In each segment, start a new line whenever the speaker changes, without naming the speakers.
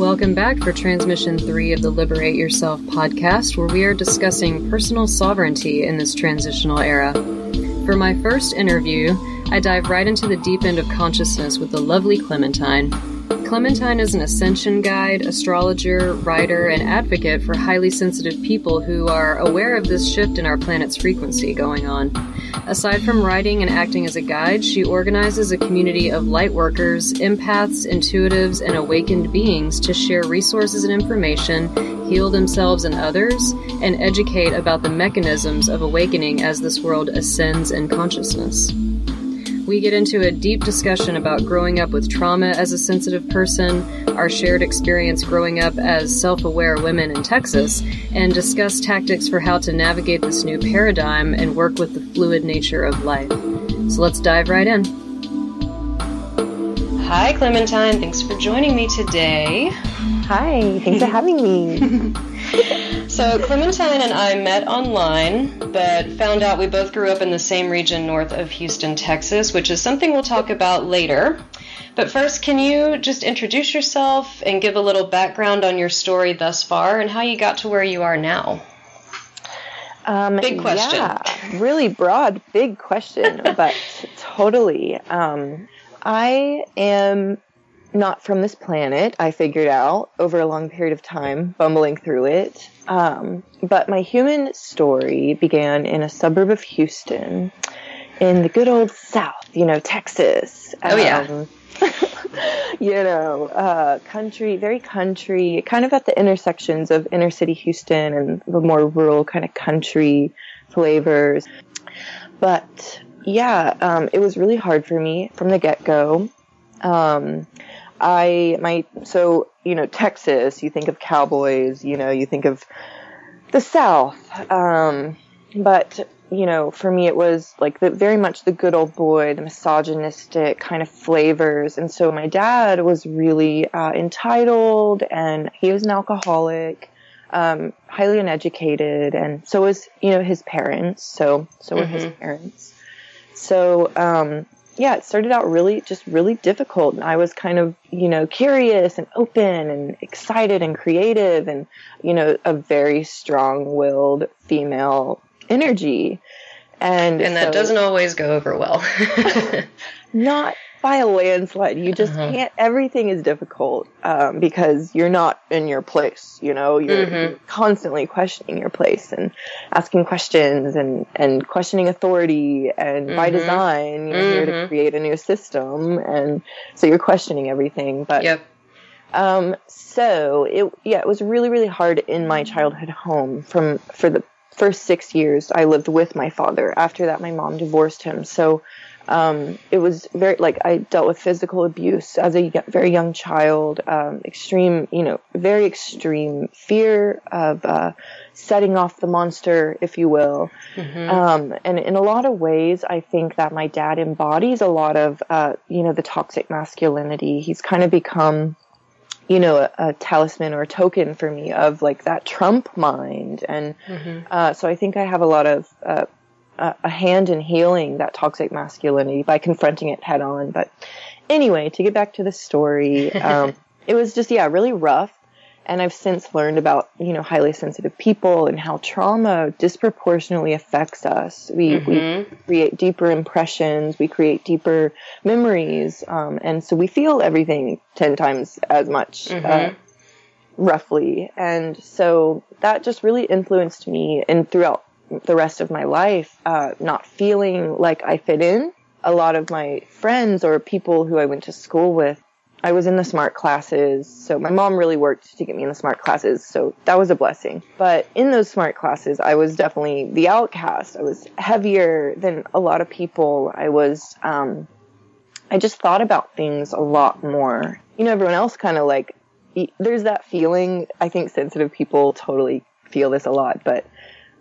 Welcome back for transmission three of the Liberate Yourself podcast, where we are discussing personal sovereignty in this transitional era. For my first interview, I dive right into the deep end of consciousness with the lovely Clementine. Clementine is an ascension guide, astrologer, writer, and advocate for highly sensitive people who are aware of this shift in our planet's frequency going on. Aside from writing and acting as a guide, she organizes a community of light workers, empaths, intuitives, and awakened beings to share resources and information, heal themselves and others, and educate about the mechanisms of awakening as this world ascends in consciousness. We get into a deep discussion about growing up with trauma as a sensitive person, our shared experience growing up as self aware women in Texas, and discuss tactics for how to navigate this new paradigm and work with the fluid nature of life. So let's dive right in. Hi, Clementine. Thanks for joining me today.
Hi, thanks for having me.
So, Clementine and I met online, but found out we both grew up in the same region north of Houston, Texas, which is something we'll talk about later. But first, can you just introduce yourself and give a little background on your story thus far and how you got to where you are now?
Um,
Big question.
Yeah, really broad, big question, but totally. Um, I am not from this planet, I figured out over a long period of time, bumbling through it. Um, but my human story began in a suburb of Houston in the good old South, you know, Texas.
Oh, yeah.
Um, you know, uh, country, very country, kind of at the intersections of inner city Houston and the more rural kind of country flavors. But yeah, um, it was really hard for me from the get go. Um, I my so you know Texas, you think of cowboys, you know, you think of the South, um, but you know, for me it was like the very much the good old boy, the misogynistic kind of flavors, and so my dad was really uh, entitled, and he was an alcoholic. Um, highly uneducated, and so was you know his parents. So so were his parents. So um, yeah, it started out really, just really difficult. And I was kind of, you know, curious and open and excited and creative and, you know, a very strong willed female energy. And,
And that
so-
doesn't always go over well.
not by a landslide. You just
Uh-huh.
can't, everything is difficult, um, because you're not in your place, you know, you're,
Mhm.
you're constantly questioning your place and asking questions and, and questioning authority and by
Mhm.
design, you're here to
Mhm.
create a new system. And so you're questioning everything, but
yep.
um, so it yeah, it was really really hard in my childhood home. From for the first six years, I lived with my father. After that, my mom divorced him. So um, it was very like I dealt with physical abuse as a very young child. Um, extreme, you know, very extreme fear of uh, setting off the monster, if you will.
Mhm.
Um, and in a lot of ways, I think that my dad embodies a lot of, uh, you know, the toxic masculinity. He's kind of become, you know, a, a talisman or a token for me of like that Trump mind. And
Mhm.
uh, so I think I have a lot of uh, a a hand in healing that toxic masculinity by confronting it head on. But anyway, to get back to the story, um, it was just yeah, really rough. And I've since learned about you know highly sensitive people and how trauma disproportionately affects us. We we
Mhm.
create deeper impressions, we create deeper memories, um, and so we feel everything ten times as much. Uh,
Mhm.
roughly. And so that just really influenced me and throughout the rest of my life, uh, not feeling like I fit in. A lot of my friends or people who I went to school with, I was in the smart classes. So my mom really worked to get me in the smart classes. So that was a blessing. But in those smart classes, I was definitely the outcast. I was heavier than a lot of people. I was, um, I just thought about things a lot more. You know, everyone else kind of like, there's that feeling, I think sensitive people totally feel this a lot, but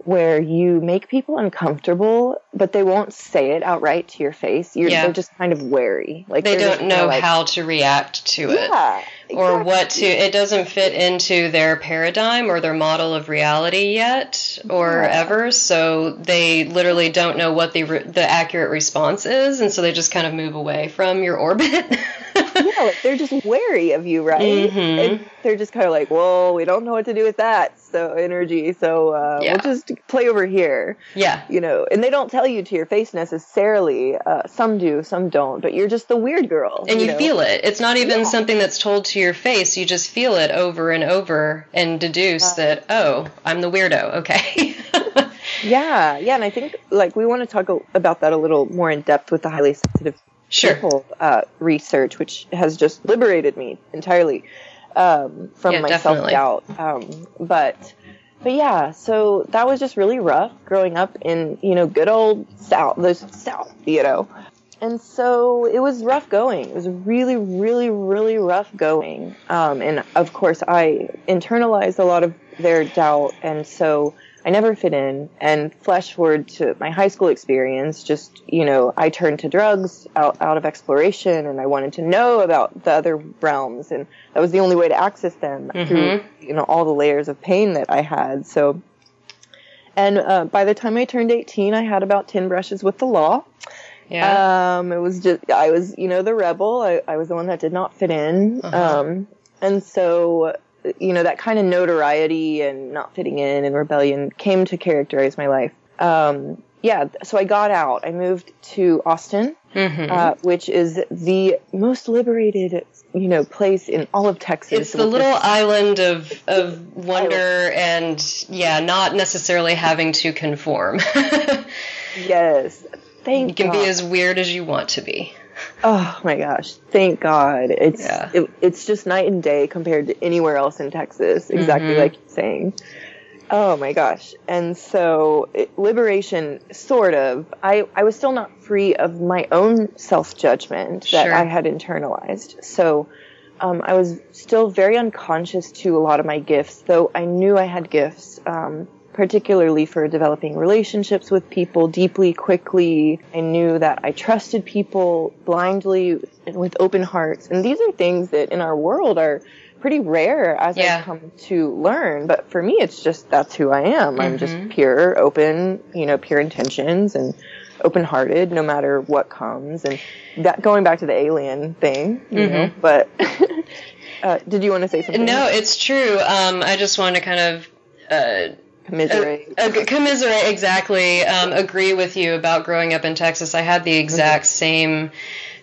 where you make people uncomfortable, but they won't say it outright to your face. You're,
Yeah.
They're just kind of wary. Like
They don't know
like,
how to react to it.
Yeah,
or what to it doesn't fit into their paradigm or their model of reality yet or
Yeah.
ever so they literally don't know what the the accurate response is and so they just kind of move away from your orbit
yeah, like they're just wary of you, right?
Mhm.
And they're just kind of like, "Whoa, we don't know what to do with that." So energy. So uh,
Yeah.
we'll just play over here,
yeah
you know. And they don't tell you to your face necessarily. Uh, some do, some don't. But you're just the weird girl,
and you,
know?
feel it it's not even
Yeah.
something that's told to your face you just feel it over and over and deduce that oh i'm the weirdo okay
Yeah, yeah. And I think like we want to talk about that a little more in depth with the highly sensitive
sure
people uh, research, which has just liberated me entirely um, from
Yeah,
my self doubt. Um, but but yeah, so that was just really rough growing up in you know good old South, the South, you know. And so it was rough going. It was really, really, really rough going. Um, and of course, I internalized a lot of their doubt, and so I never fit in. And flash forward to my high school experience, just you know, I turned to drugs out out of exploration, and I wanted to know about the other realms, and that was the only way to access them through you know all the layers of pain that I had. So. And uh, by the time I turned 18, I had about 10 brushes with the law.
yeah
Um, it was just I was, you know, the rebel. I, I was the one that did not fit in.
Uh-huh.
Um, and so, you know, that kind of notoriety and not fitting in and rebellion came to characterize my life. Um, yeah, so I got out. I moved to Austin,
Mhm.
uh, which is the most liberated, you know, place in all of Texas.
It's the little
this-
island of of wonder and yeah, not necessarily having to conform.
yes. Thank
you You can
God.
be as weird as you want to be.
Oh my gosh! Thank God. It's
Yeah.
it, it's just night and day compared to anywhere else in Texas. Exactly
Mhm.
like you're saying. Oh my gosh! And so it, liberation, sort of. I I was still not free of my own self judgment that
Sure.
I had internalized. So. Um, I was still very unconscious to a lot of my gifts, though I knew I had gifts, um, particularly for developing relationships with people deeply, quickly. I knew that I trusted people blindly and with open hearts. And these are things that in our world are pretty rare as
Yeah.
I've come to learn. But for me, it's just that's who I am. I'm just
Mhm.
pure, open, you know, pure intentions and open hearted no matter what comes. And that going back to the alien thing, you know,
Mhm.
but uh, did you want to say something?
No, it's true. Um, I just want to kind of uh,
Commiserate.
uh, commiserate exactly. Um, agree with you about growing up in Texas. I had the exact same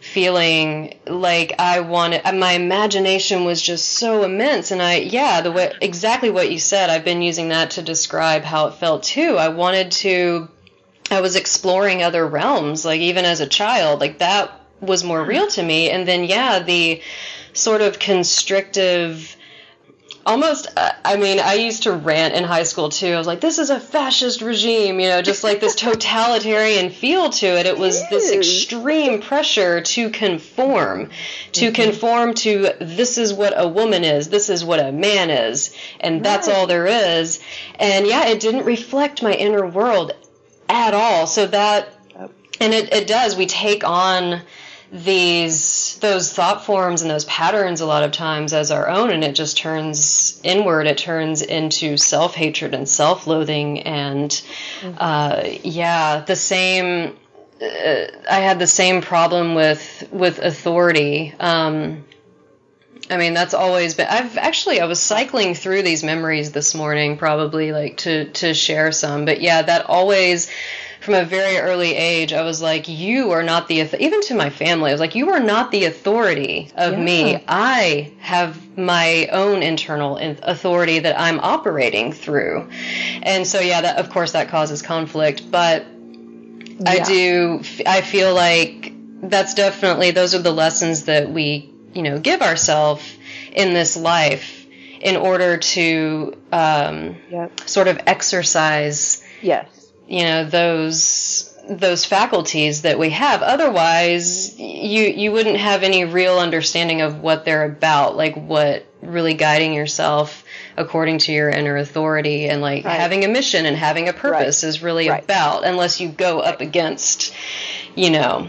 feeling. Like I wanted uh, my imagination was just so immense. And I yeah the way exactly what you said. I've been using that to describe how it felt too. I wanted to I was exploring other realms like even as a child. Like that was more real to me. And then yeah the sort of constrictive almost uh, i mean i used to rant in high school too. I was like this is a fascist regime you know just like this totalitarian feel to it. It was this extreme pressure to conform to conform to this is what a woman is. This is what a man is. And that's
Right.
all there is. And yeah it didn't reflect my inner world at all. So that and it, it does. We take on these those thought forms and those patterns a lot of times as our own and it just turns inward it turns into self-hatred and self-loathing and uh, yeah the same uh, i had the same problem with with authority um, I mean, that's always been. I've actually I was cycling through these memories this morning, probably like to to share some. But yeah, that always from a very early age, I was like, you are not the even to my family. I was like, you are not the authority of
Yeah.
me. I have my own internal authority that I'm operating through, and so yeah, that of course that causes conflict, but. I do. I feel like that's definitely those are the lessons that we, you know, give ourselves in this life in order to um,
Yep.
sort of exercise,
Yes.
You know, those those faculties that we have. Otherwise, you you wouldn't have any real understanding of what they're about, like what really guiding yourself according to your inner authority and like
Right.
having a mission and having a purpose
Right.
is really
Right.
about unless you go up against, you know,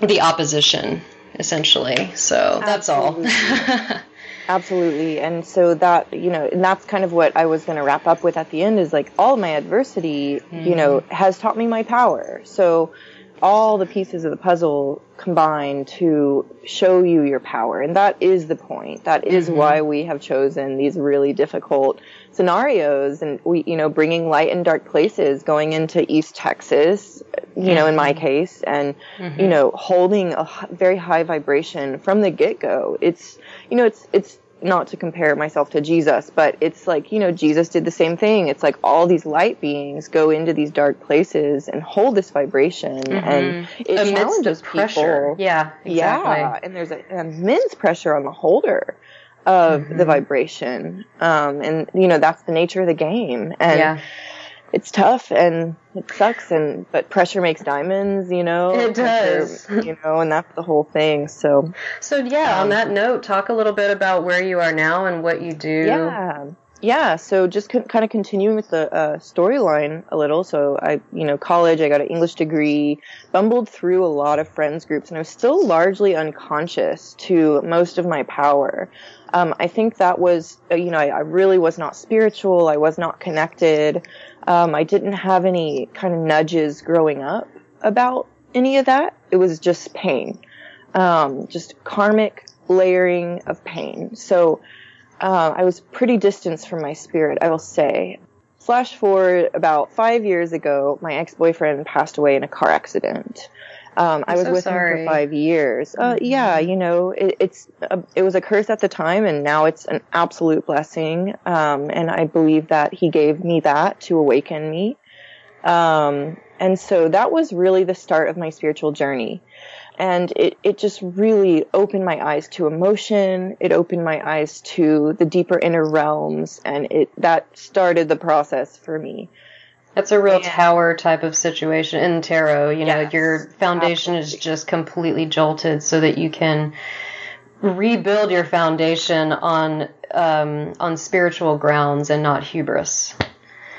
the opposition essentially. So that's all.
Absolutely. And so that, you know, and that's kind of what I was going to wrap up with at the end is like all my adversity, you know, mm-hmm. has taught me my power. So all the pieces of the puzzle combine to show you your power. And that is the point. That is mm-hmm. why we have chosen these really difficult scenarios and we, you know, bringing light and dark places going into East Texas, you know, in my mm-hmm. case, and, you know, holding a very high vibration from the get go. It's, you know, it's, it's, not to compare myself to Jesus, but it's like, you know, Jesus did the same thing. It's like all these light beings go into these dark places and hold this vibration and it
Mm-hmm. Amidst
challenges
pressure.
people.
Yeah, exactly.
Yeah, and there's a, an immense pressure on the holder of
Mm-hmm.
the vibration. Um, and you know, that's the nature of the game. And
Yeah.
It's tough and it sucks and, but pressure makes diamonds, you know?
It
Pressure,
does.
You know, and that's the whole thing. So,
So yeah,
Um,
on that note, talk a little bit about where you are now and what you do.
Yeah. Yeah. So just con- kind of continuing with the uh, storyline a little. So I, you know, college, I got an English degree, bumbled through a lot of friends groups, and I was still largely unconscious to most of my power. Um, I think that was, uh, you know, I, I really was not spiritual. I was not connected. Um, I didn't have any kind of nudges growing up about any of that. It was just pain, um, just karmic layering of pain. So, uh, I was pretty distanced from my spirit, I will say. Flash forward about five years ago, my ex-boyfriend passed away in a car accident. Um, I was
so
with
sorry.
him for five years. Uh, yeah, you know, it, it's a, it was a curse at the time, and now it's an absolute blessing. Um, and I believe that he gave me that to awaken me. Um, and so that was really the start of my spiritual journey. And it, it just really opened my eyes to emotion. It opened my eyes to the deeper inner realms. And it, that started the process for me.
That's a real
Yeah.
tower type of situation in tarot. You know,
Yes,
your foundation is just completely jolted so that you can rebuild your foundation on um, on spiritual grounds and not hubris.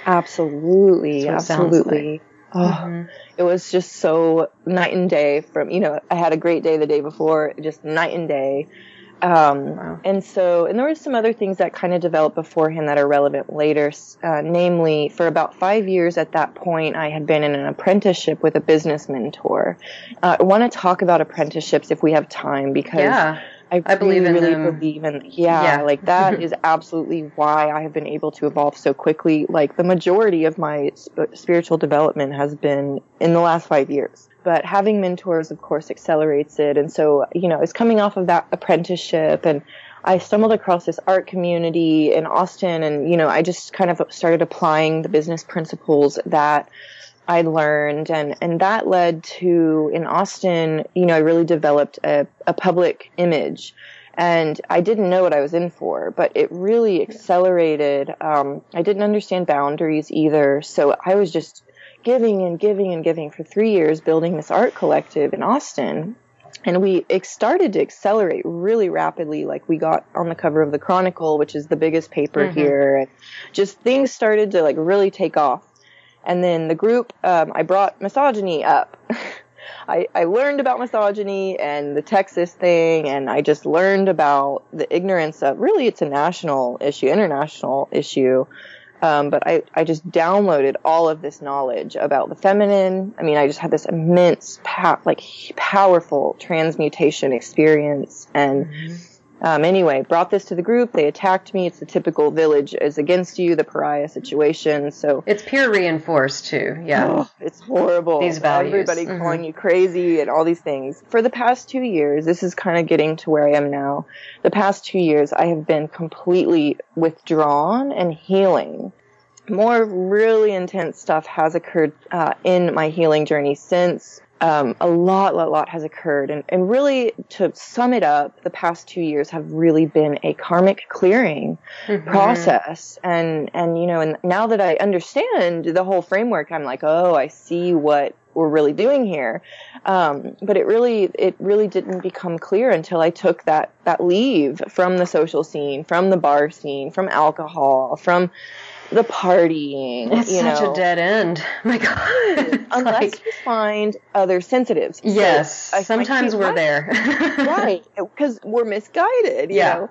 Absolutely.
absolutely. what it sounds
Absolutely. Oh, it was just so night and day from, you know, I had a great day the day before, just night and day. Um,
Wow.
and so, and there were some other things that kind of developed beforehand that are relevant later. Uh, namely, for about five years at that point, I had been in an apprenticeship with a business mentor. Uh, I want to talk about apprenticeships if we have time because
Yeah.
I,
I believe
really,
in
really
them.
believe in yeah,
Yeah.
like that is absolutely why I have been able to evolve so quickly. Like the majority of my sp- spiritual development has been in the last five years. But having mentors, of course, accelerates it. And so, you know, I was coming off of that apprenticeship and I stumbled across this art community in Austin and, you know, I just kind of started applying the business principles that I learned and, and that led to in Austin, you know, I really developed a, a public image and I didn't know what I was in for, but it really accelerated. Um, I didn't understand boundaries either. So I was just giving and giving and giving for three years building this art collective in Austin. And we it started to accelerate really rapidly. Like we got on the cover of the Chronicle, which is the biggest paper here, and just things started to like really take off. And then the group, um, I brought misogyny up. I, I learned about misogyny and the Texas thing, and I just learned about the ignorance of really it's a national issue, international issue. Um, but I, I just downloaded all of this knowledge about the feminine. I mean, I just had this immense, like powerful transmutation experience. And um, anyway, brought this to the group. They attacked me. It's the typical village is against you, the pariah situation. So
It's peer reinforced too. Yeah.
Oh, it's horrible.
These values.
Everybody
Mhm.
calling you crazy and all these things. For the past two years, this is kind of getting to where I am now. The past two years, I have been completely withdrawn and healing. More really intense stuff has occurred uh, in my healing journey since. Um, a lot, lot, lot has occurred, and, and really, to sum it up, the past two years have really been a karmic clearing
Mm-hmm.
process and and you know and now that i understand the whole framework i'm like oh i see what we're really doing here. Um, but it really, it really didn't become clear until I took that, that leave from the social scene, from the bar scene, from alcohol, from the partying.
It's
you
such
know.
a dead end. My God.
Unless
Like,
you find other sensitives.
Yes.
I
sometimes we're there.
right because we're misguided you
Yeah.
know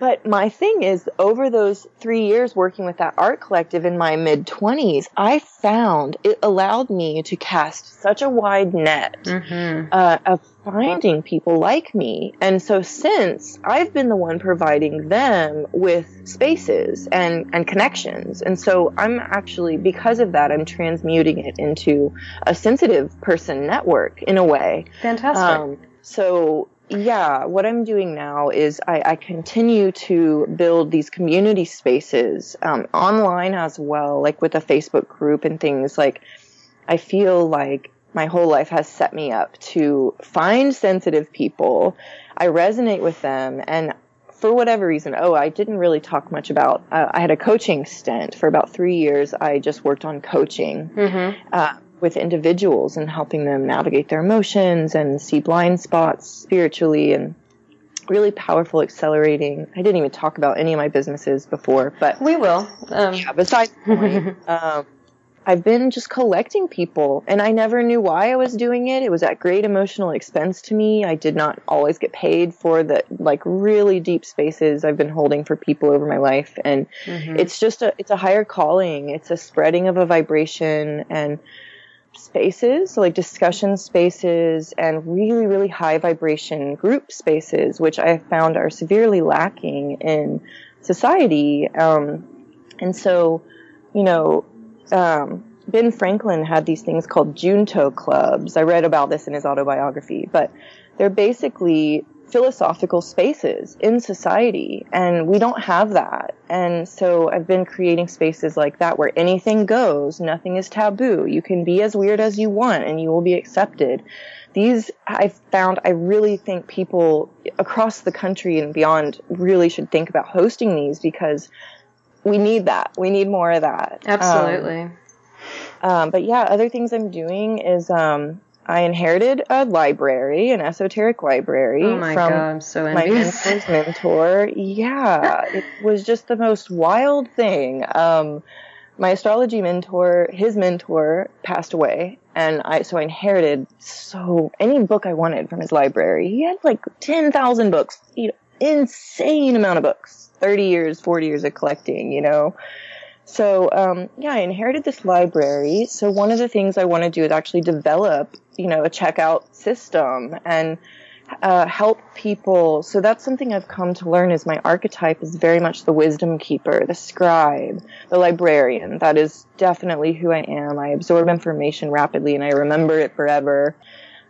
but my thing is over those three years working with that art collective in my mid 20s i found it allowed me to cast such a wide net
hmm
uh, of finding people like me. And so since i've been the one providing them with spaces and and connections. And so i'm actually because of that i'm transmuting it into a sensitive person network in a way.
Fantastic.
um, so yeah, what I'm doing now is I, I continue to build these community spaces um, online as well, like with a Facebook group and things. Like I feel like my whole life has set me up to find sensitive people. I resonate with them and for whatever reason, oh, I didn't really talk much about. Uh, I had a coaching stint for about three years. I just worked on coaching
hmm
uh, with individuals and helping them navigate their emotions and see blind spots spiritually and really powerful accelerating. I didn't even talk about any of my businesses before, but
We will. Um,
yeah, besides the point, um, I've been just collecting people and I never knew why I was doing it. It was at great emotional expense to me. I did not always get paid for the like really deep spaces I've been holding for people over my life. And
mhm.
it's just a, it's a higher calling. It's a spreading of a vibration and spaces, so like discussion spaces and really, really high vibration group spaces, which I found are severely lacking in society. Um, and so, you know, um, Ben Franklin had these things called Junto clubs. I read about this in his autobiography, but they're basically philosophical spaces in society, and we don't have that. And so I've been creating spaces like that where anything goes, nothing is taboo. You can be as weird as you want, and you will be accepted. These I've found, I really think people across the country and beyond really should think about hosting these because we need that. We need more of that. Um,
Absolutely.
um, but yeah, other things I'm doing is um, I inherited a library, an esoteric library
oh my
from
God, I'm so
my mentor's mentor. Yeah, it was just the most wild thing. Um, my astrology mentor, his mentor, passed away, and I so I inherited so any book I wanted from his library. He had like ten thousand books, you know, insane amount of books. Thirty years, forty years of collecting, you know. So um, yeah, I inherited this library. So one of the things I want to do is actually develop, you know, a checkout system and uh, help people. So that's something I've come to learn is my archetype is very much the wisdom keeper, the scribe, the librarian. That is definitely who I am. I absorb information rapidly and I remember it forever.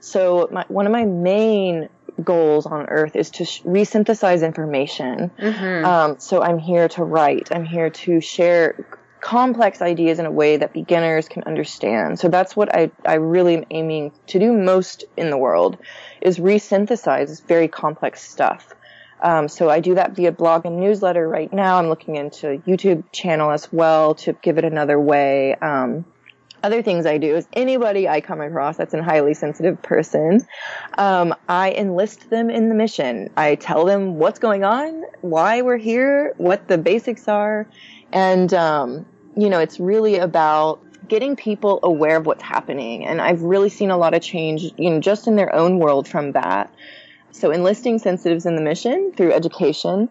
So my, one of my main goals on earth is to sh- resynthesize information.
Mhm.
Um, so I'm here to write. I'm here to share complex ideas in a way that beginners can understand. So that's what I, I really am aiming to do most in the world is resynthesize very complex stuff. Um, so I do that via blog and newsletter right now. I'm looking into a YouTube channel as well to give it another way. Um, other things I do is anybody I come across that's a highly sensitive person, um, I enlist them in the mission. I tell them what's going on, why we're here, what the basics are, and um, you know, it's really about getting people aware of what's happening. And I've really seen a lot of change, you know, just in their own world from that. So enlisting sensitives in the mission through education.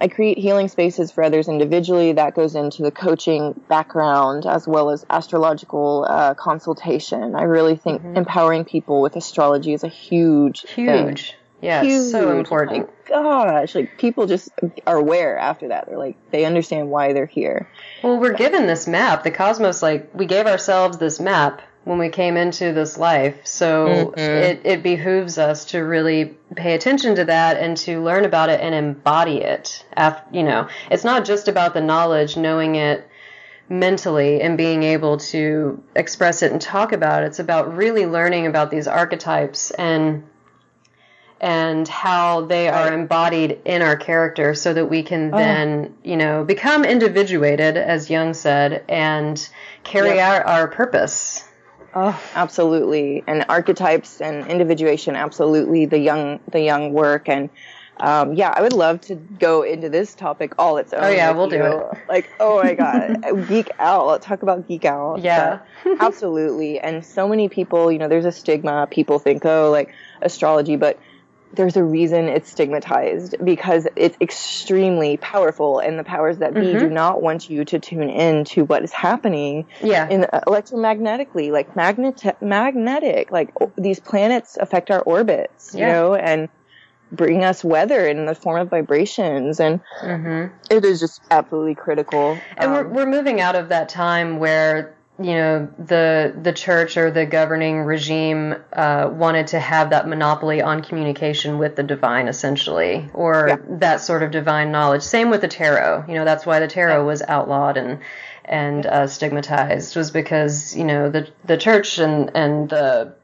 I create healing spaces for others individually. That goes into the coaching background as well as astrological uh, consultation. I really think empowering people with astrology is a huge, thing.
Huge. Yeah, it's so important.
Oh gosh, like people just are aware after that. They're like they understand why they're here.
Well, we're given this map. The cosmos, like, we gave ourselves this map when we came into this life. So
Mhm.
it, it behooves us to really pay attention to that and to learn about it and embody it. Af- you know, it's not just about the knowledge, knowing it mentally and being able to express it and talk about it. It's about really learning about these archetypes and and how they are embodied in our character so that we can
Oh.
then, you know, become individuated, as Jung said, and carry
Yep.
out our purpose.
Oh, absolutely. And archetypes and individuation, absolutely. The Jung, the Jung work and. Um, yeah, I would love to go into this topic all its own.
Oh yeah, we'll do it.
Like, oh my god, geek out. Let's talk about geek out.
Yeah,
absolutely. And so many people, you know, there's a stigma. People think, oh, like astrology, but there's a reason it's stigmatized because it's extremely powerful and the powers that be mm-hmm. do not want you to tune in to what is happening
yeah.
in uh, electromagnetically like magnet magnetic like these planets affect our orbits yeah. you know and bring us weather in the form of vibrations and mm-hmm. it is just absolutely critical
and um, we're, we're moving out of that time where you know the the church or the governing regime uh, wanted to have that monopoly on communication with the divine, essentially, or yeah. that sort of divine knowledge. Same with the tarot. You know that's why the tarot was outlawed and and uh, stigmatized was because you know the the church and and the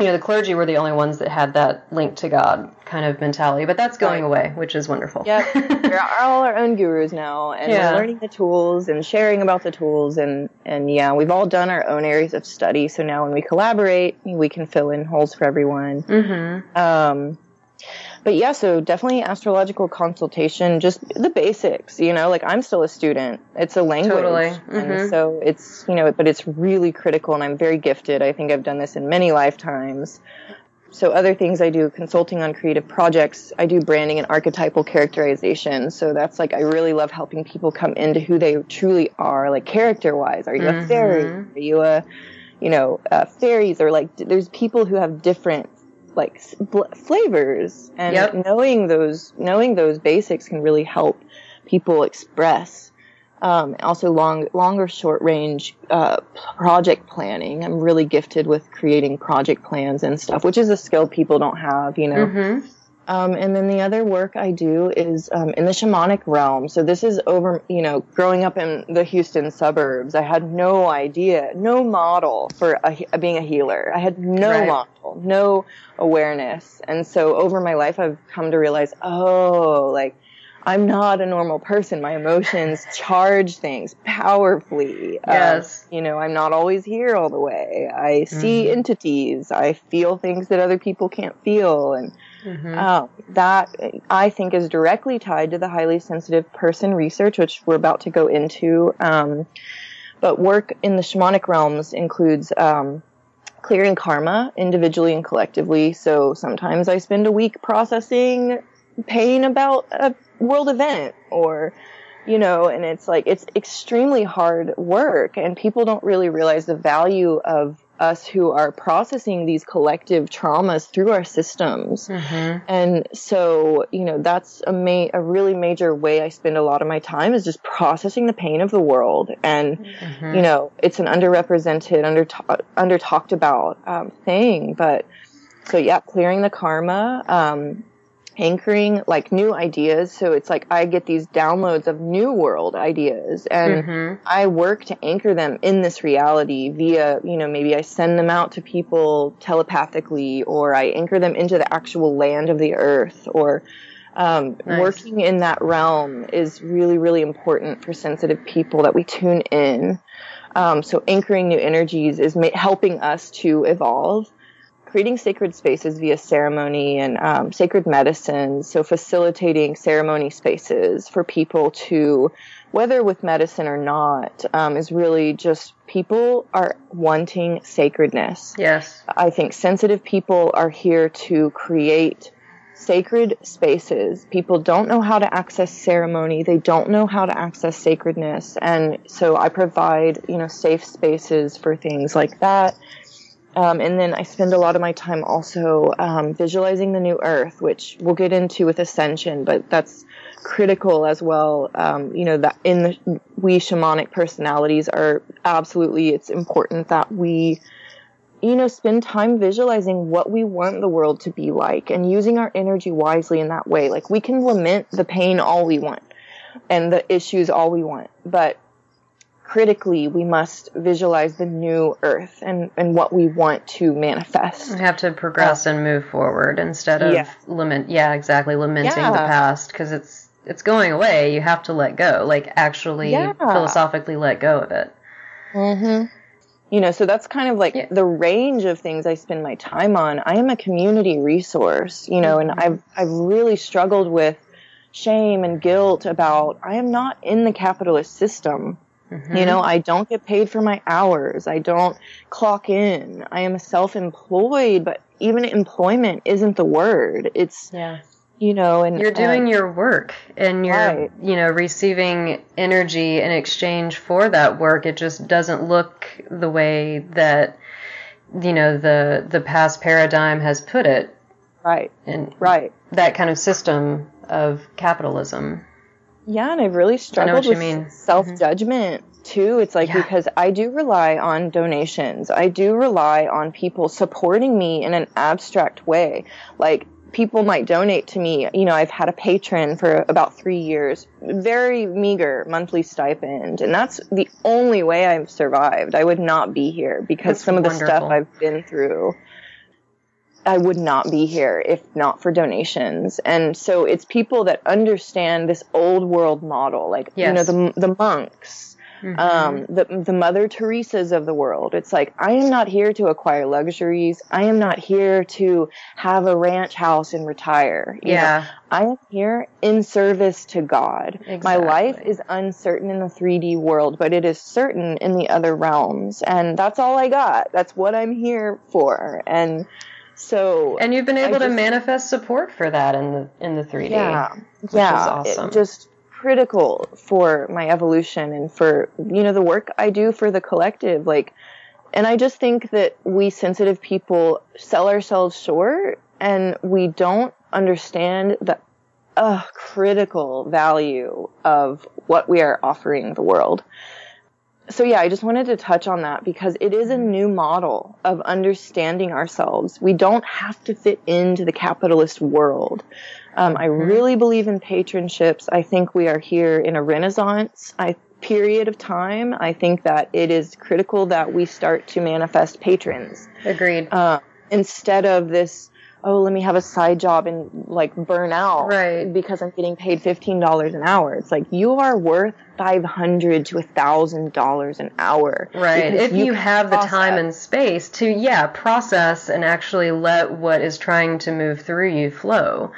you know, the clergy were the only ones that had that link to God kind of mentality, but that's going away, which is wonderful.
Yeah, we're all our own gurus now, and yeah. we're learning the tools and sharing about the tools, and and yeah, we've all done our own areas of study. So now when we collaborate, we can fill in holes for everyone.
Mm-hmm.
Um, but yeah, so definitely astrological consultation, just the basics, you know, like I'm still a student. It's a language.
Totally. Mm-hmm.
And so it's, you know, but it's really critical and I'm very gifted. I think I've done this in many lifetimes. So other things I do consulting on creative projects. I do branding and archetypal characterization. So that's like, I really love helping people come into who they truly are, like character wise. Are you mm-hmm. a fairy? Are you a, you know, uh, fairies or like, there's people who have different like flavors and yep. knowing those knowing those basics can really help people express um, also long long or short range uh, project planning i'm really gifted with creating project plans and stuff which is a skill people don't have you know
mm-hmm.
Um, and then the other work I do is um, in the shamanic realm. So this is over, you know, growing up in the Houston suburbs. I had no idea, no model for a, being a healer. I had no right. model, no awareness. And so over my life, I've come to realize, oh, like I'm not a normal person. My emotions charge things powerfully.
Um, yes.
you know, I'm not always here all the way. I see mm-hmm. entities. I feel things that other people can't feel. And Mm-hmm. Uh, that I think is directly tied to the highly sensitive person research, which we're about to go into. Um, but work in the shamanic realms includes um, clearing karma individually and collectively. So sometimes I spend a week processing pain about a world event or you know, and it's like, it's extremely hard work and people don't really realize the value of us who are processing these collective traumas through our systems.
Mm-hmm.
And so, you know, that's a ma- a really major way I spend a lot of my time is just processing the pain of the world. And, mm-hmm. you know, it's an underrepresented, under, under talked about, um, thing, but so yeah, clearing the karma, um, anchoring like new ideas. So it's like I get these downloads of new world ideas and mm-hmm. I work to anchor them in this reality via, you know, maybe I send them out to people telepathically or I anchor them into the actual land of the earth or, um, nice. working in that realm is really, really important for sensitive people that we tune in. Um, so anchoring new energies is ma- helping us to evolve creating sacred spaces via ceremony and um, sacred medicine. So facilitating ceremony spaces for people to, whether with medicine or not, um, is really just people are wanting sacredness.
Yes.
I think sensitive people are here to create sacred spaces. People don't know how to access ceremony. They don't know how to access sacredness. And so I provide, you know, safe spaces for things like that um, and then I spend a lot of my time also um, visualizing the new earth, which we'll get into with ascension, but that's critical as well. Um, you know, that in the, we shamanic personalities are absolutely, it's important that we, you know, spend time visualizing what we want the world to be like and using our energy wisely in that way. Like we can lament the pain all we want and the issues all we want, but critically, we must visualize the new earth and, and what we want to manifest.
We have to progress and move forward instead of yeah. lament. Yeah, exactly. Lamenting yeah. the past because it's it's going away. You have to let go. Like actually, philosophically let go of it.
Mm-hmm. You know, so that's kind of like the range of things I spend my time on. I am a community resource, you know,
Mm-hmm.
and I've I've really struggled with shame and guilt about I am not in the capitalist system.
Mm-hmm.
You know, I don't get paid for my hours. I don't clock in. I am self-employed, but even employment isn't the word. It's,
Yeah.
you know, and
You're doing
uh,
your work and you're,
Right.
you know, receiving energy in exchange for that work. It just doesn't look the way that, you know, the the past paradigm has put it
right,
And
right.
that kind of system of capitalism.
Yeah, and I've really struggled with
mean. Mm-hmm.
self judgment too. It's like
Yeah.
because I do rely on donations, I do rely on people supporting me in an abstract way. Like people might donate to me. You know, I've had a patron for about three years, very meager monthly stipend, and that's the only way I've survived. I would not be here because
That's
some of the stuff. I've been through. I would not be here if not for donations. And so it's people that understand this old world model, like, you know, the, the monks, um, the, the Mother Teresa's of the world. It's like, I am not here to acquire luxuries. I am not here to have a ranch house and retire. you know.
Yeah.
I am here in service to God. My life is uncertain in the 3D world, but it is certain in the other realms. And that's all I got. That's what I'm here for. And so
And you've been able to
just-
manifest support for that in the in the 3D.
yeah,
which
yeah,
is awesome.
it just critical for my evolution and for you know the work I do for the collective. Like, and I just think that we sensitive people sell ourselves short, and we don't understand the uh, critical value of what we are offering the world. So yeah, I just wanted to touch on that because it is a new model of understanding ourselves. We don't have to fit into the capitalist world. Um, I really believe in patronships. I think we are here in a renaissance I, period of time. I think that it is critical that we start to manifest patrons
Agreed.
uh, instead of this. Oh, let me have a side job and like burn out,
Right.
Because I'm getting paid fifteen dollars an hour. It's like you are worth five hundred to a thousand dollars an hour,
Right. If you,
can
have the time and space to, yeah, process and actually let what is trying to move through you flow.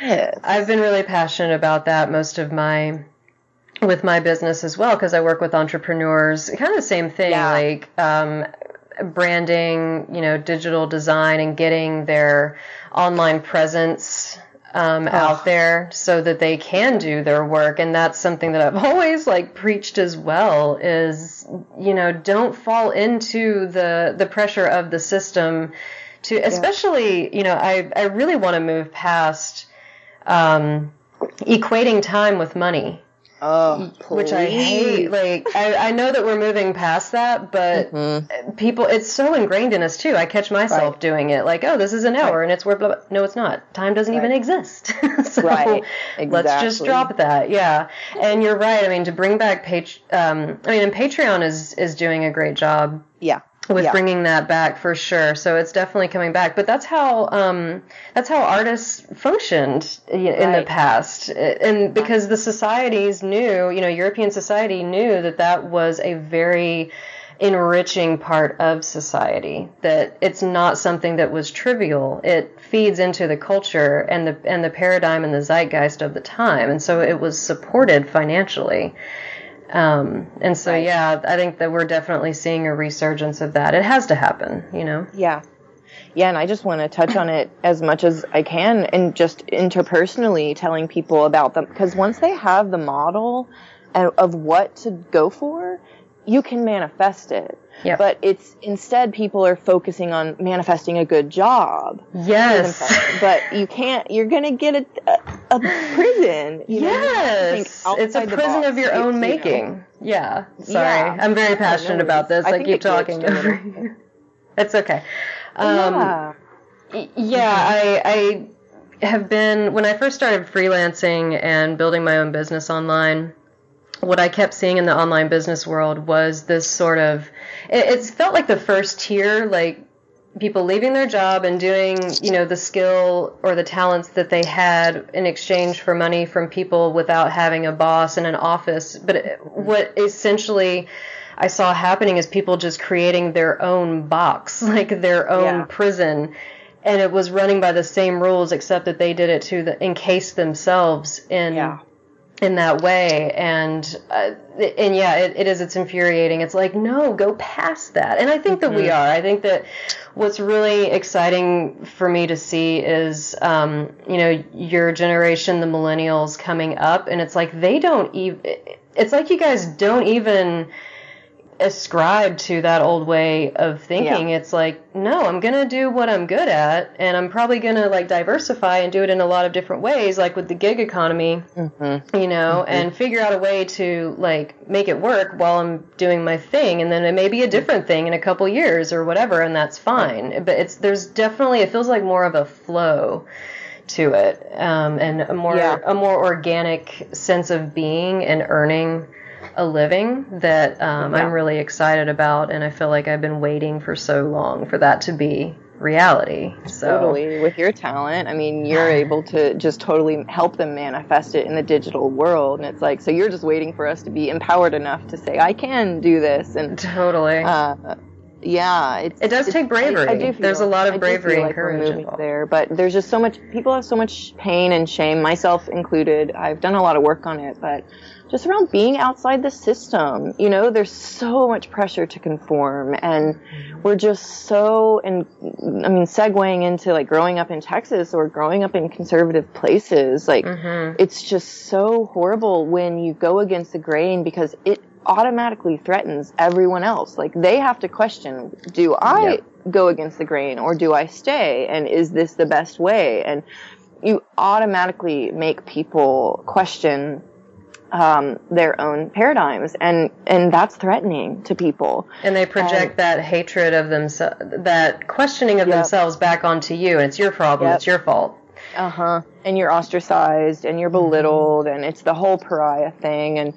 Yes.
I've been really passionate about that most of my with my business as well because I work with entrepreneurs. Kind of the same thing,
Yeah.
like um, branding, you know, digital design, and getting their online presence um, out there so that they can do their work. And that's something that I've always like preached as well. Is you know, don't fall into the the pressure of the system. To especially, you know, I I really want to move past um, equating time with money,
Oh,
which I hate. Like, I, I know that we're moving past that, but people, it's so ingrained in us too. I catch myself
Mm-hmm. Right.
doing it. Like, oh, this is an hour and it's worth. Blah, blah. No, it's not. Time doesn't even
exist.
so
Right.
let's just drop that. Yeah, and you're right. I mean, to bring back page. Um, I mean, and Patreon is is doing a great job
Yeah.
With
Yeah.
bringing that back for sure. So it's definitely coming back. But that's how um, that's how artists functioned i- in the past, and because the societies knew, you know, European society knew that that was a very enriching part of society that it's not something that was trivial it feeds into the culture and the and the paradigm and the zeitgeist of the time and so it was supported financially um, and so, yeah, I think that we're definitely seeing a resurgence of that. It has to happen, you know?
Yeah. Yeah, and I just want to touch on it as much as I can and just interpersonally telling people about them because once they have the model of of what to go for, you can manifest it.
Yep.
But it's instead people are focusing on manifesting a good job.
Yes.
but you can't, you're going to get a, a, a prison. You know,
Yes. It's a prison of your
you-
own
you know.
making. Yeah. Sorry.
Yeah.
I'm very passionate
no
about this.
I
I, keep talking over you. It's okay. Um,
yeah.
Yeah, I, I have been when I first started freelancing and building my own business online. What I kept seeing in the online business world was this sort of it, it's felt like the first tier, like people leaving their job and doing you know the skill or the talents that they had in exchange for money from people without having a boss and an office. But it, what essentially I saw happening is people just creating their own box, like their own
Yeah. prison,
and it was running by the same rules, except that they did it to the, encase themselves in
Yeah.
In that way. And uh, and yeah, it, it is. It's infuriating. It's like no, go past that. And I think that we are. I think that what's really exciting for me to see is um, you know your generation, the millennials coming up, and it's like they don't even. It's like you guys don't even ascribe to that old way of thinking.
Yeah.
It's like, no, I'm going to do what I'm good at and I'm probably going to like diversify and do it in a lot of different ways like with the gig economy, you know, and figure out a way to like make it work while I'm doing my thing and then it may be a different thing in a couple years or whatever and that's fine. But it's there's definitely it feels like more of a flow to it um, and a more
Yeah.
a more organic sense of being and earning a living that um,
Yeah.
I'm really excited about, and I feel like I've been waiting for so long for that to be reality. So
Totally. With your talent, I mean, you're able to just totally help them manifest it in the digital world. And it's like, so you're just waiting for us to be empowered enough to say, I can do this. And,
totally,
uh, yeah, it's,
It does take bravery.
I, I do feel,
There's a lot of bravery and
like we're
courage involved.
there, but there's just so much. People have so much pain and shame, myself included. I've done a lot of work on it, but just around being outside the system, you know, there's so much pressure to conform, and we're just so. And I mean, segueing into like growing up in Texas or growing up in conservative places, like
Mm-hmm.
it's just so horrible when you go against the grain because it automatically threatens everyone else. Like they have to question, do I
Yep.
go against the grain or do I stay? And is this the best way? And you automatically make people question um, their own paradigms, and and that's threatening to people.
and they project that hatred of themselves, that questioning of
Yep.
themselves back onto you, and it's your problem,
Yep.
it's your fault.
Uh huh. And you're ostracized and you're belittled and it's the whole pariah thing and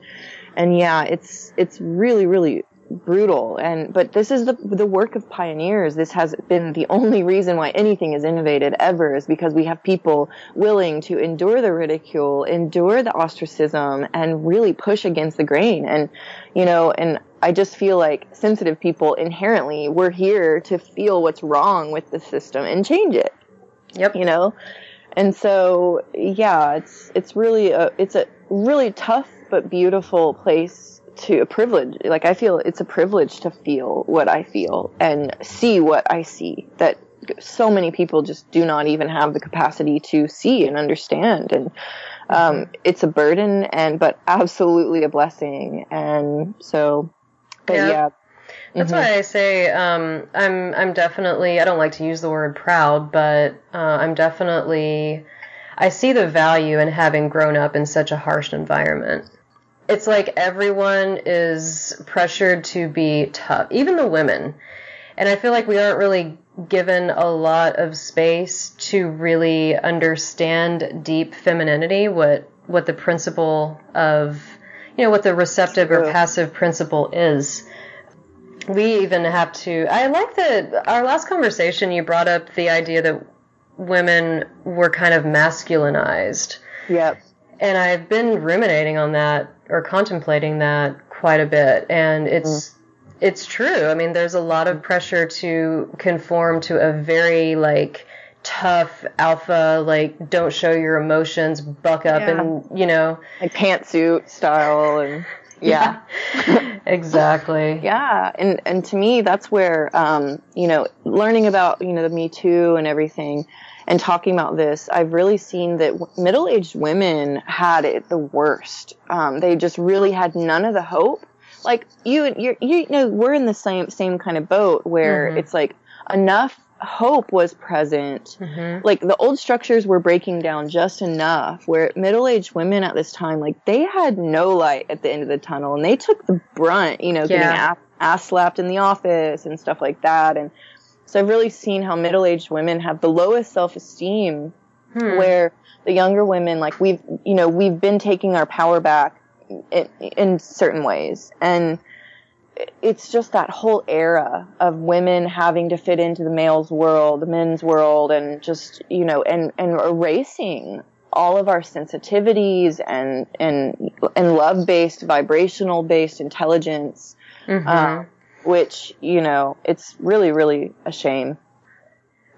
and yeah, it's it's really really brutal and but this is the the work of pioneers. This has been the only reason why anything is innovated ever is because we have people willing to endure the ridicule, endure the ostracism and really push against the grain and you know and I just feel like sensitive people inherently we're here to feel what's wrong with the system and change it
Yep.
you know and so yeah it's it's really a it's a really tough but beautiful place to a privilege. Like i feel it's a privilege to feel what i feel and see what i see that so many people just do not even have the capacity to see and understand. And um, it's a burden and but absolutely a blessing. And so but
Yeah.
yeah,
That's why I say um, I'm I'm definitely I don't like to use the word proud, but uh, I'm definitely I see the value in having grown up in such a harsh environment. It's like everyone is pressured to be tough, even the women. And I feel like we aren't really given a lot of space to really understand deep femininity, what what the principle of you know what the receptive or passive principle is. We even have to i like that our last conversation you brought up the idea that women were kind of masculinized.
Yep
and i've been ruminating on that or contemplating that quite a bit. And it's it's true. I mean there's a lot of pressure to conform to a very like tough alpha like don't show your emotions buck up
Yeah.
and you know.
Like pantsuit style and yeah.
exactly.
Yeah, and and to me, that's where um, you know, learning about you know the Me Too and everything, and talking about this, I've really seen that w- middle-aged women had it the worst. Um, they just really had none of the hope. Like you, you're, you know, we're in the same same kind of boat where
Mhm.
it's like enough hope was present.
Mm-hmm.
Like the old structures were breaking down just enough where middle-aged women at this time, like they had no light at the end of the tunnel and they took the brunt, you know, getting
Yeah.
ass, ass slapped in the office and stuff like that. And so I've really seen how middle-aged women have the lowest self-esteem
Hmm.
where the younger women, like we've, you know, we've been taking our power back in, in certain ways. And it's just that whole era of women having to fit into the male's world, the men's world, and just, you know, and, and erasing all of our sensitivities and, and, and love-based, vibrational-based intelligence
Mm-hmm.
Um, which you know, it's really, really a shame.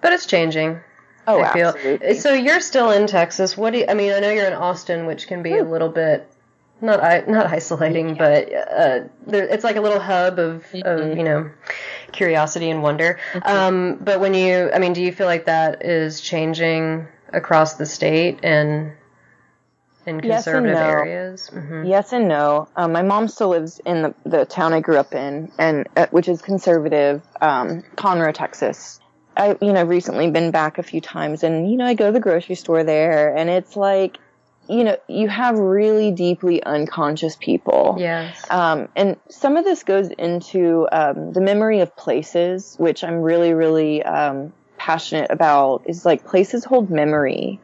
But it's changing.
Oh,
I feel.
absolutely.
So you're still in Texas. What do you, I mean? I know you're in Austin, which can be a little bit not I, not isolating, but uh, there, it's like a little hub of, of you know curiosity and wonder. Um, but when you, I mean, do you feel like that is changing across the state and in
Yes and no.
areas? hmm
Yes and no. Um, my mom still lives in the, the town I grew up in, and uh, which is conservative, um, Conroe, Texas. I, you know, recently been back a few times, and you know, I go to the grocery store there, and it's like, you know, you have really deeply unconscious people.
Yes.
Um, and some of this goes into um, the memory of places, which I'm really, really um, passionate about. Is like places hold memory,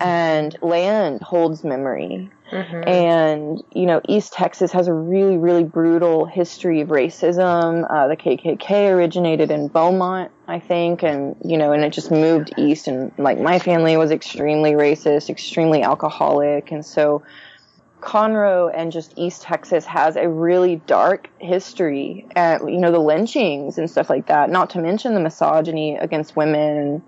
and land holds memory.
Mhm.
And you know, East Texas has a really, really brutal history of racism. Uh, the KKK originated in Beaumont, I think, and you know, and it just moved east. And like my family was extremely racist, extremely alcoholic, and so Conroe and just East Texas has a really dark history, and you know, the lynchings and stuff like that. Not to mention the misogyny against women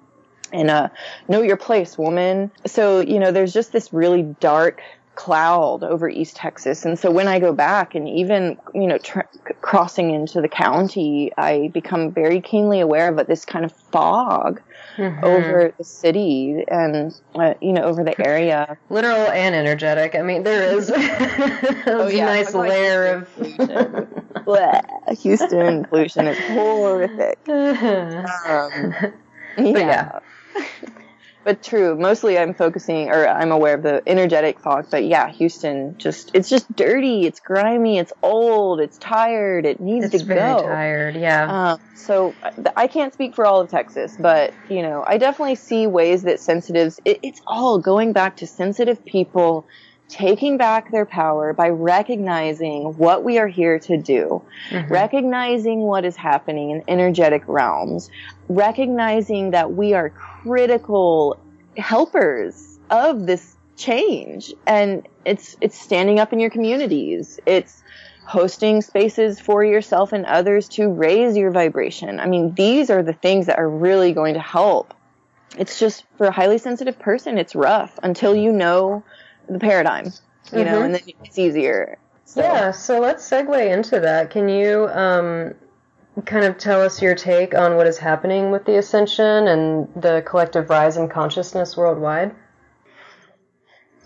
and uh, know your place, woman. So, you know, there's just this really dark cloud over East Texas. And so when I go back and even, you know, tr- crossing into the county, I become very keenly aware of this kind of fog
Mhm.
over the city and, uh, you know, over the area.
Literal and energetic. I mean, there is a
Oh, yeah.
nice
Talk about
layer of.
Bleh. Houston pollution is horrific. Um,
But yeah.
But true. Mostly I'm focusing, or I'm aware of the energetic fog. But yeah, Houston just, it's just dirty. It's grimy. It's old. It's tired. It needs
it's
to
very
go.
tired. Yeah.
Um, so I can't speak for all of Texas, but you know, I definitely see ways that sensitives. It, it's all going back to sensitive people taking back their power by recognizing what we are here to do,
Mhm.
recognizing what is happening in energetic realms, recognizing that we are critical helpers of this change, and it's it's standing up in your communities. It's hosting spaces for yourself and others to raise your vibration. I mean, these are the things that are really going to help. It's just for a highly sensitive person, it's rough until you know the paradigm, you know,
Mhm.
and then it's easier. So,
Yeah, so let's segue into that. Can you um, kind of tell us your take on what is happening with the ascension and the collective rise in consciousness worldwide?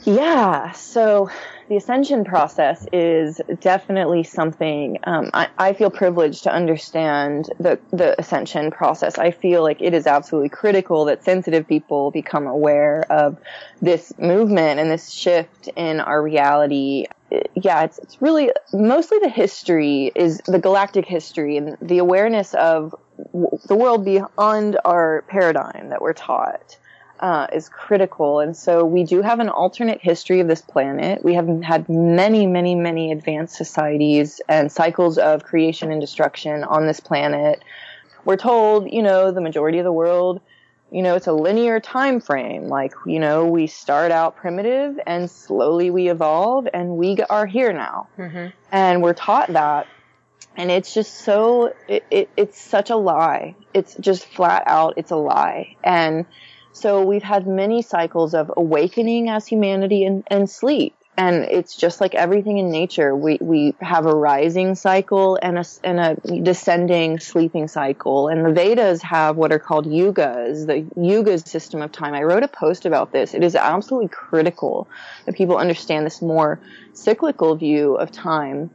Yeah, so the ascension process is definitely something um, I, I feel privileged to understand the the ascension process. I feel like it is absolutely critical that sensitive people become aware of this movement and this shift in our reality. Yeah, it's it's really mostly the history is the galactic history and the awareness of the world beyond our paradigm that we're taught uh, is critical. And so we do have an alternate history of this planet. We have had many, many, many advanced societies and cycles of creation and destruction on this planet. We're told, you know, the majority of the world, you know, it's a linear time frame. Like, you know, we start out primitive and slowly we evolve and we are here now.
Mm-hmm.
And we're taught that. And it's just so, it, it, it's such a lie. It's just flat out, it's a lie. And so we've had many cycles of awakening as humanity and, and sleep. And it's just like everything in nature. We, we have a rising cycle and a, and a descending sleeping cycle. And the Vedas have what are called yugas, the yugas system of time. I wrote a post about this. It is absolutely critical that people understand this more cyclical view of time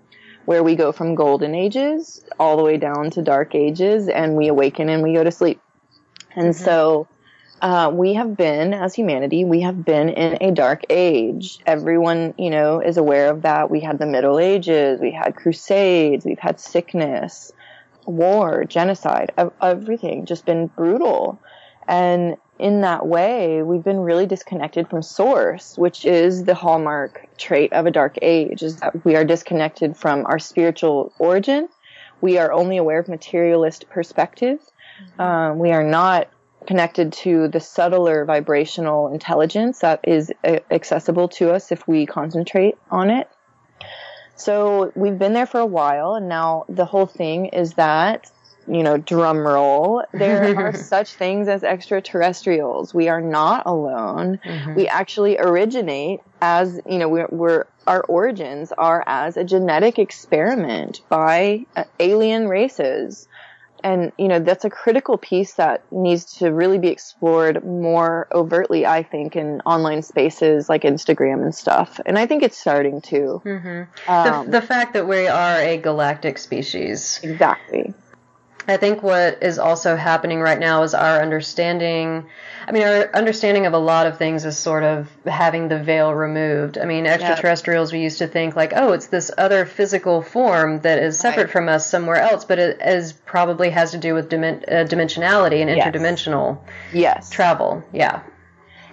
where we go from golden ages all the way down to dark ages and we awaken and we go to sleep. And mm-hmm. so, uh, we have been, as humanity, we have been in a dark age. Everyone, you know, is aware of that. We had the Middle Ages, we had crusades, we've had sickness, war, genocide, everything just been brutal. And in that way, we've been really disconnected from source, which is the hallmark trait of a dark age, is that we are disconnected from our spiritual origin. We are only aware of materialist perspectives. Um, we are not connected to the subtler vibrational intelligence that is accessible to us if we concentrate on it. So we've been there for a while, and now the whole thing is that, you know, drum roll, there are such things as extraterrestrials. We are not alone.
Mhm.
We actually originate as, you know, we're, we're our origins are as a genetic experiment by uh, alien races. And, you know, that's a critical piece that needs to really be explored more overtly, I think, in online spaces like Instagram and stuff. And I think it's starting to.
Mhm.
Um,
the, the fact that we are a galactic species.
exactly.
I think what is also happening right now is our understanding. I mean, our understanding of a lot of things is sort of having the veil removed. I mean, extraterrestrials, we used to think like, oh, it's this other physical form that is separate
Right.
from us somewhere else, but it is probably has to do with dimen- uh, dimensionality and
Yes.
interdimensional
Yes.
travel. Yeah.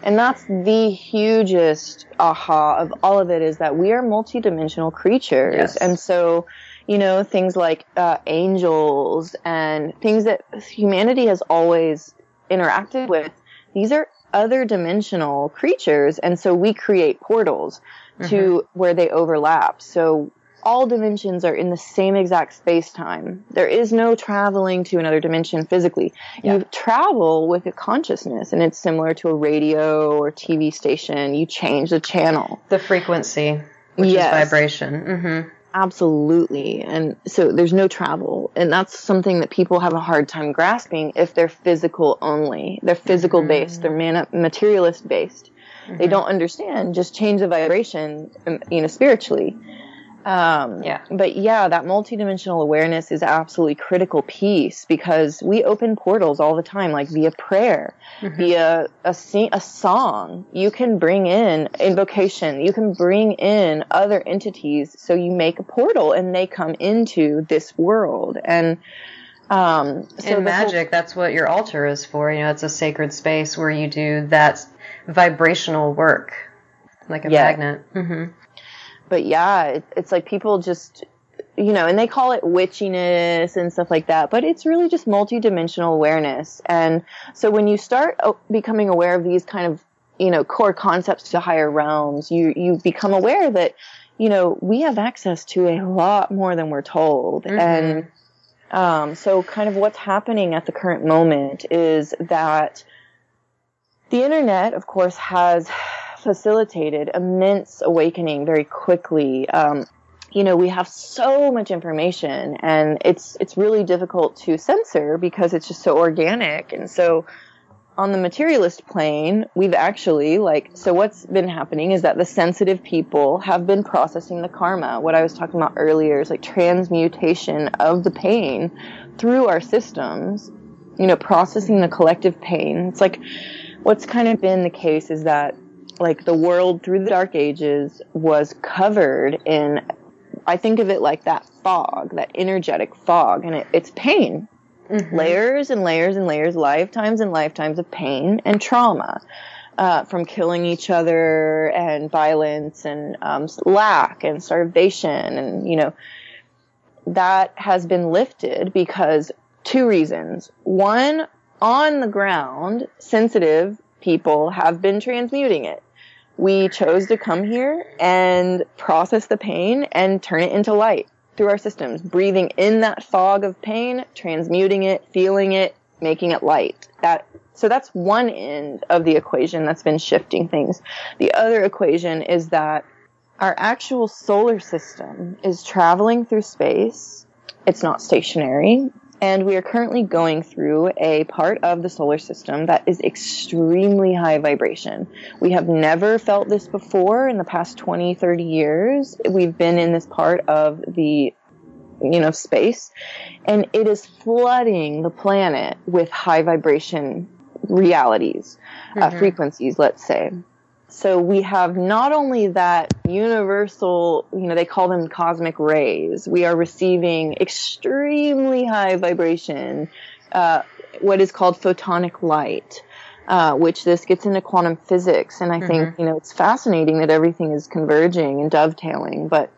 And that's the hugest aha of all of it is that we are multidimensional creatures.
Yes.
And so, you know, things like uh, angels and things that humanity has always interacted with, these are other dimensional creatures. And so we create portals to where they overlap. So all dimensions are in the same exact space time. There is no traveling to another dimension physically. You travel with a consciousness, and it's similar to a radio or TV station. You change the channel.
The frequency, which
Yes.
is vibration. hmm
Absolutely. And so there's no travel. And that's something that people have a hard time grasping if they're physical only. They're physical based. They're man- materialist based. They don't understand just change the vibration, um, you know, spiritually. Um,
Yeah.
But yeah, that multidimensional awareness is absolutely critical piece because we open portals all the time, like via prayer, via a a song. You can bring in invocation. You can bring in other entities. So you make a portal and they come into this world. And, um, so
in
the whole-
magic, that's what your altar is for. You know, it's a sacred space where you do that vibrational work, like a
Yeah.
magnet. hmm
but yeah, it, it's like people just, you know, and they call it witchiness and stuff like that, but it's really just multidimensional awareness. And so when you start oh, becoming aware of these kind of, you know, core concepts to higher realms, you, you become aware that, you know, we have access to a lot more than we're told. And, um, so kind of what's happening at the current moment is that the internet, of course, has facilitated immense awakening very quickly. Um, you know, we have so much information, and it's it's really difficult to censor because it's just so organic. And so, on the materialist plane, we've actually like so what's been happening is that the sensitive people have been processing the karma. What I was talking about earlier is like transmutation of the pain through our systems. You know, processing the collective pain. It's like what's kind of been the case is that like the world through the dark ages was covered in i think of it like that fog that energetic fog and it, it's pain. Layers and layers and layers lifetimes and lifetimes of pain and trauma uh, from killing each other and violence and um, lack and starvation and you know that has been lifted because two reasons. One on the ground sensitive people have been transmuting it we chose to come here and process the pain and turn it into light through our systems, breathing in that fog of pain, transmuting it, feeling it, making it light. That so that's one end of the equation that's been shifting things. The other equation is that our actual solar system is traveling through space. It's not stationary. And we are currently going through a part of the solar system that is extremely high vibration. We have never felt this before in the past 20, 30 years. We've been in this part of the, you know, space and it is flooding the planet with high vibration realities, uh, frequencies, let's say. So we have not only that universal, you know, they call them cosmic rays. We are receiving extremely high vibration, uh, what is called photonic light, uh, which this gets into quantum physics. And I think, you know, it's fascinating that everything is converging and dovetailing, but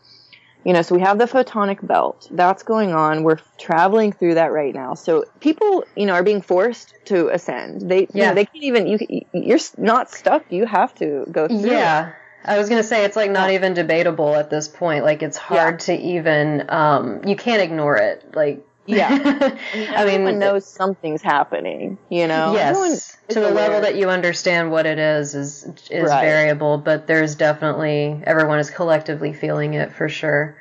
you know, so we have the photonic belt. That's going on. We're traveling through that right now. So people, you know, are being forced to ascend. They, you
Yeah.
know, they can't even, you, you're not stuck. You have to go through. it.
Yeah. I was gonna say it's like not
Yeah.
even debatable at this point. Like it's hard to even um you can't ignore it. Like
Yeah.
I mean
Everyone knows something's happening, you know?
Yes,
is
to the level that you understand what it is is is
Right.
variable, but there's definitely everyone is collectively feeling it for sure.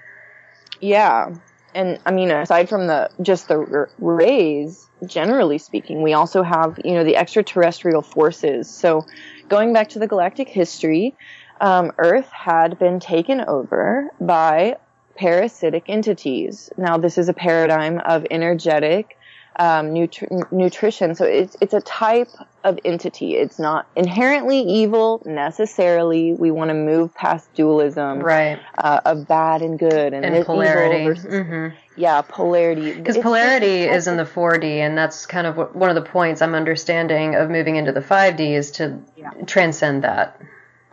Yeah. And I mean, aside from the just the rays, generally speaking, we also have you know the extraterrestrial forces. So, going back to the galactic history, um, Earth had been taken over by parasitic entities. Now, this is a paradigm of energetic um, nutri- nutrition. So it's it's a type of entity. It's not inherently evil necessarily. We want to move past dualism
Right.
uh, of bad and good and,
And polarity.
versus
hmm
yeah polarity
Because polarity is in the 4D, and that's kind of what, one of the points I'm understanding of moving into the 5D is to
Yeah.
transcend that.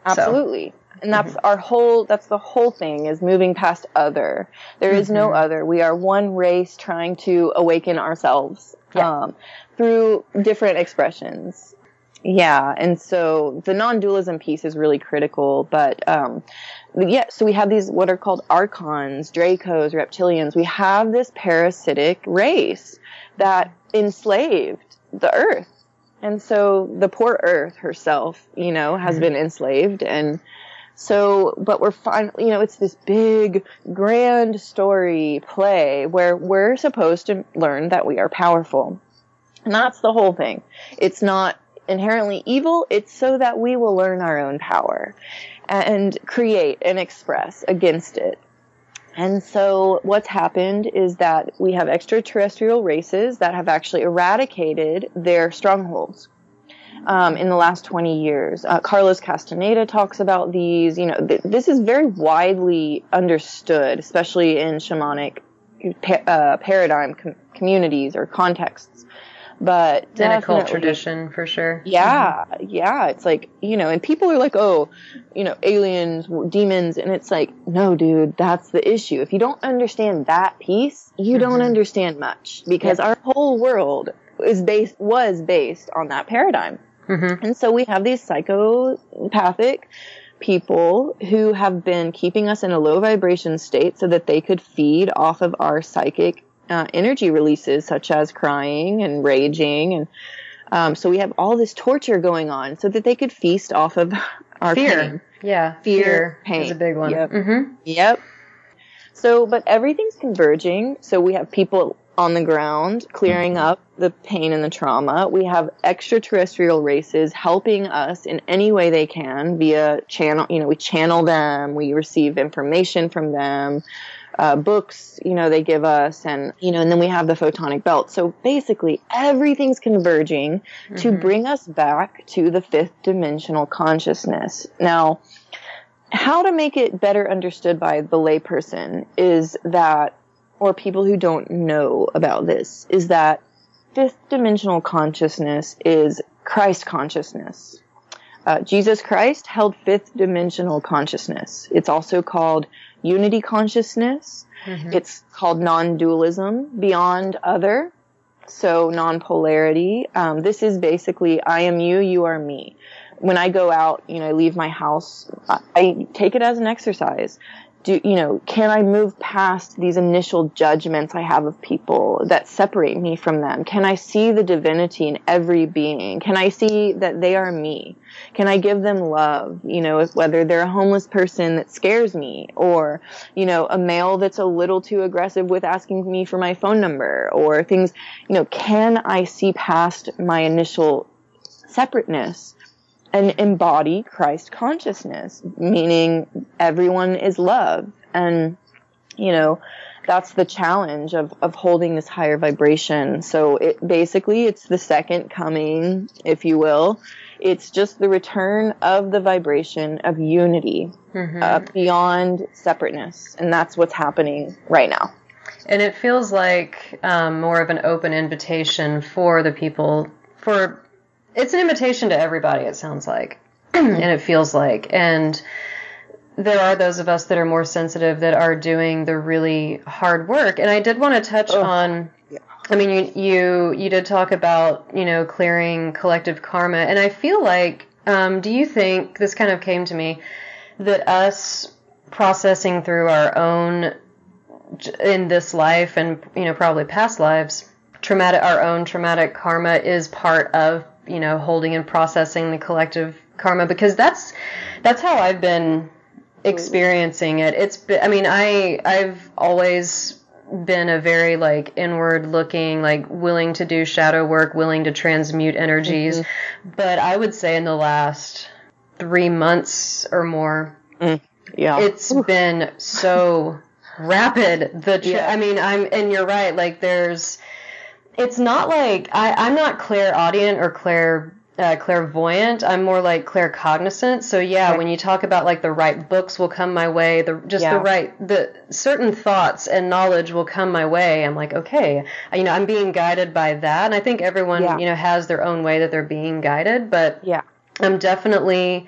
absolutely and that's our whole that's the whole thing is moving past other. There is no other. We are one race trying to awaken ourselves
Yeah.
um, through different expressions. Yeah and so the non-dualism piece is really critical but um, yeah so we have these what are called archons dracos reptilians. We have this parasitic race that enslaved the earth. And so the poor Earth herself, you know, has been enslaved. And so, but we're finally, you know, it's this big, grand story play where we're supposed to learn that we are powerful. And that's the whole thing. It's not inherently evil. It's so that we will learn our own power and create and express against it. And so what's happened is that we have extraterrestrial races that have actually eradicated their strongholds. Um, in the last 20 years, uh, Carlos Castaneda talks about these. You know, th- this is very widely understood, especially in shamanic pa- uh, paradigm com- communities or contexts. But
In a cult tradition, for sure.
yeah, yeah. It's like, you know, and people are like, oh, you know, aliens, demons. And it's like, no, dude, that's the issue. If you don't understand that piece, you don't understand much because
Yep.
our whole world is based, was based on that paradigm.
Mhm.
And so we have these psychopathic people who have been keeping us in a low vibration state so that they could feed off of our psychic uh, energy releases, such as crying and raging. And um, so we have all this torture going on so that they could feast off of our
Fear.
pain.
Yeah.
Fear,
is
pain.
Is a big one.
Yep.
hmm
Yep. So, but everything's converging. So we have people on the ground clearing up the pain and the trauma. We have extraterrestrial races helping us in any way they can via channel, you know, we channel them, we receive information from them, uh, books, you know, they give us and, you know, and then we have the photonic belt. So basically everything's converging to bring us back to the fifth dimensional consciousness. Now, how to make it better understood by the layperson is that, or people who don't know about this, is that fifth dimensional consciousness is Christ consciousness. Uh, Jesus Christ held fifth dimensional consciousness. It's also called unity consciousness. It's called non-dualism, beyond other. So non-polarity. Um, this is basically I am you, you are me. When I go out, you know, I leave my house, I, I take it as an exercise. Do, you know, can I move past these initial judgments I have of people that separate me from them? Can I see the divinity in every being? Can I see that they are me? Can I give them love? You know, whether they're a homeless person that scares me or, you know, a male that's a little too aggressive with asking me for my phone number or things, you know, can I see past my initial separateness and embody Christ consciousness, meaning everyone is love. And, you know, that's the challenge of, of holding this higher vibration. So it basically, it's the second coming, if you will. It's just the return of the vibration of unity uh, beyond separateness. And that's what's happening right now.
And it feels like um, more of an open invitation for the people. For it's an invitation to everybody. It sounds like, and it feels like, and there are those of us that are more sensitive that are doing the really hard work. And I did want to touch on. I mean, you you you did talk about you know clearing collective karma, and I feel like, um, do you think this kind of came to me? that us processing through our own in this life and you know probably past lives traumatic our own traumatic karma is part of you know holding and processing the collective karma because that's that's how I've been experiencing it it's been, I mean I I've always been a very like inward looking like willing to do shadow work willing to transmute energies mm-hmm. but I would say in the last 3 months or more
mm, yeah
it's Ooh. been so rapid the tra- yeah. I mean I'm and you're right like there's it's not like I, I'm not clairaudient or clair uh, clairvoyant. I'm more like claircognizant. So yeah, when you talk about like the right books will come my way, the just yeah. the right the certain thoughts and knowledge will come my way. I'm like, okay, you know, I'm being guided by that, and I think everyone yeah. you know has their own way that they're being guided. But
yeah,
I'm definitely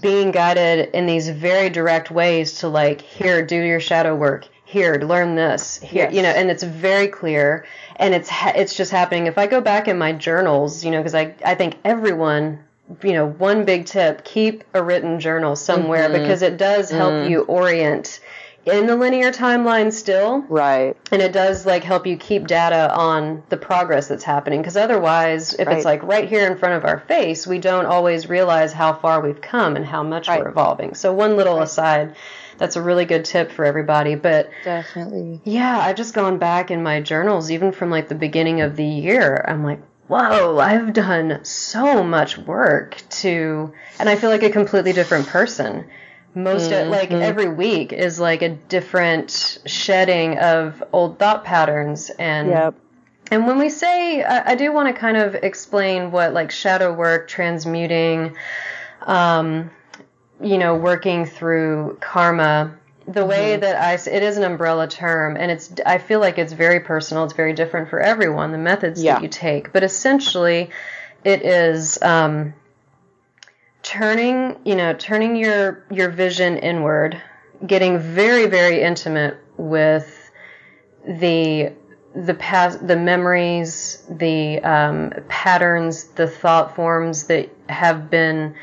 being guided in these very direct ways to like here do your shadow work here learn this here yes. you know and it's very clear and it's ha- it's just happening if i go back in my journals you know because i i think everyone you know one big tip keep a written journal somewhere mm-hmm. because it does help mm. you orient in the linear timeline still
right
and it does like help you keep data on the progress that's happening because otherwise if right. it's like right here in front of our face we don't always realize how far we've come and how much right. we're evolving so one little right. aside that's a really good tip for everybody. But
definitely,
yeah, I've just gone back in my journals, even from like the beginning of the year. I'm like, whoa, I've done so much work to, and I feel like a completely different person. Most mm-hmm. of, like every week is like a different shedding of old thought patterns and.
Yep.
And when we say, I, I do want to kind of explain what like shadow work, transmuting, um, you know, working through karma, the mm-hmm. way that I, it is an umbrella term, and it's, I feel like it's very personal. It's very different for everyone, the methods yeah. that you take. But essentially, it is, um, turning, you know, turning your, your vision inward, getting very, very intimate with the, the past, the memories, the um, patterns, the thought forms that have been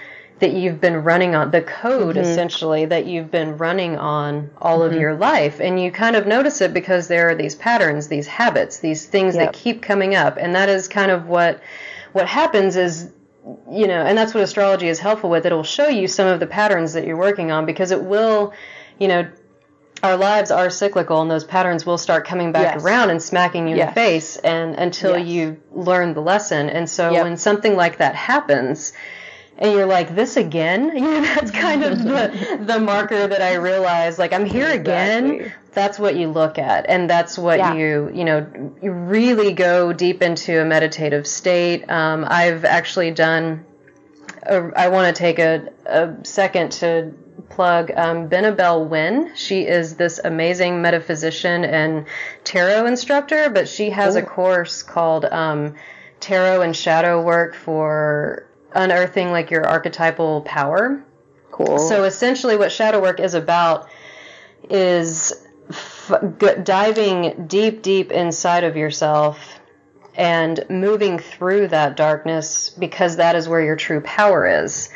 that you've been running on, the code mm-hmm. essentially that you've been running on all mm-hmm. of your life. And you kind of notice it because there are these patterns, these habits, these things yep. that keep coming up. And that is kind of what, what happens is, you know, and that's what astrology is helpful with. It'll show you some of the patterns that you're working on because it will, you know, our lives are cyclical and those patterns will start coming back yes. around and smacking you yes. in the face and until yes. you learn the lesson. And so yep. when something like that happens, and you're like this again you know that's kind of the the marker that i realize like i'm here exactly. again that's what you look at and that's what yeah. you you know you really go deep into a meditative state um, i've actually done a, i want to take a, a second to plug um, Benebell Wen. She is this amazing metaphysician and tarot instructor, but she has Ooh. a course called um, Tarot and Shadow Work for unearthing like your archetypal power.
Cool.
So essentially, what shadow work is about is f- g- diving deep, deep inside of yourself and moving through that darkness because that is where your true power is.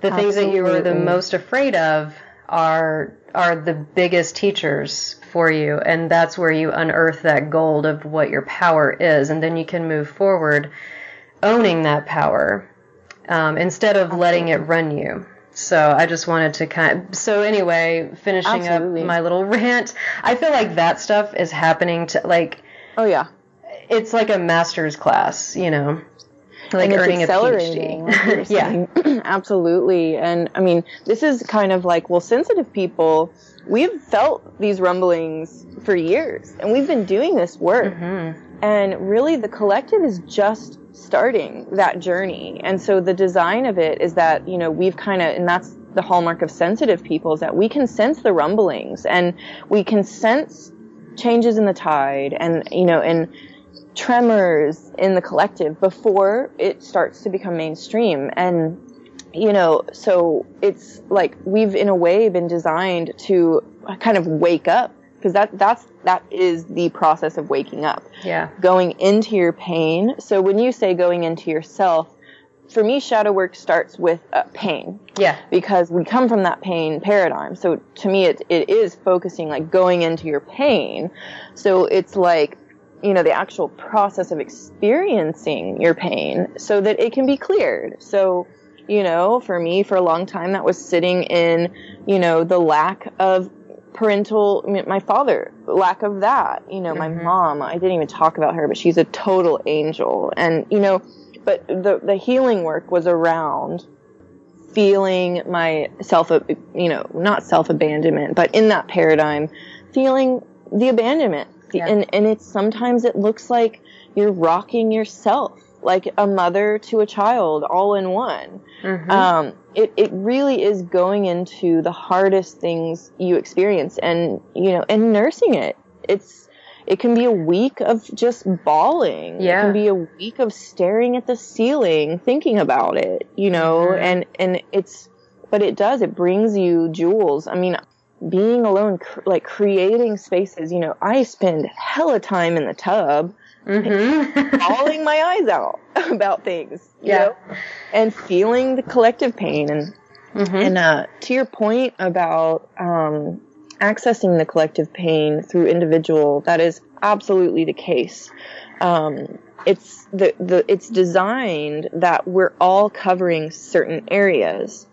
The Absolutely. things that you are the most afraid of are are the biggest teachers for you and that's where you unearth that gold of what your power is and then you can move forward owning that power um, instead of letting it run you. So I just wanted to kind of, so anyway, finishing Absolutely. up my little rant, I feel like that stuff is happening to like,
oh yeah,
it's like a master's class, you know, like earning a PhD.
yeah, absolutely. And I mean, this is kind of like, well, sensitive people, we've felt these rumblings for years and we've been doing this work. Mm-hmm. And really the collective is just starting that journey. And so the design of it is that, you know, we've kind of, and that's the hallmark of sensitive people is that we can sense the rumblings and we can sense changes in the tide and, you know, and tremors in the collective before it starts to become mainstream. And, you know, so it's like we've in a way been designed to kind of wake up because that that's that is the process of waking up.
Yeah.
Going into your pain. So when you say going into yourself, for me, shadow work starts with uh, pain.
Yeah.
Because we come from that pain paradigm. So to me, it, it is focusing, like going into your pain. So it's like, you know, the actual process of experiencing your pain so that it can be cleared. So, you know, for me, for a long time, that was sitting in, you know, the lack of parental, my father, lack of that. You know, mm-hmm. my mom, I didn't even talk about her, but she's a total angel. And, you know, but the, the healing work was around feeling my self, you know, not self abandonment, but in that paradigm, feeling the abandonment. Yeah. And, and it's sometimes it looks like you're rocking yourself like a mother to a child all in one. Mm-hmm. Um, it, it really is going into the hardest things you experience and, you know, and nursing it. It's, it can be a week of just bawling. Yeah. It can be a week of staring at the ceiling, thinking about it, you know, mm-hmm. and, and it's, but it does, it brings you jewels. I mean, being alone, cr- like creating spaces, you know, I spend hella time in the tub mm-hmm. bawling my eyes out about things, you yeah. know, and feeling the collective pain. And, mm-hmm. and, uh, to your point about, um, accessing the collective pain through individual, that is absolutely the case. Um, it's the, the, it's designed that we're all covering certain areas.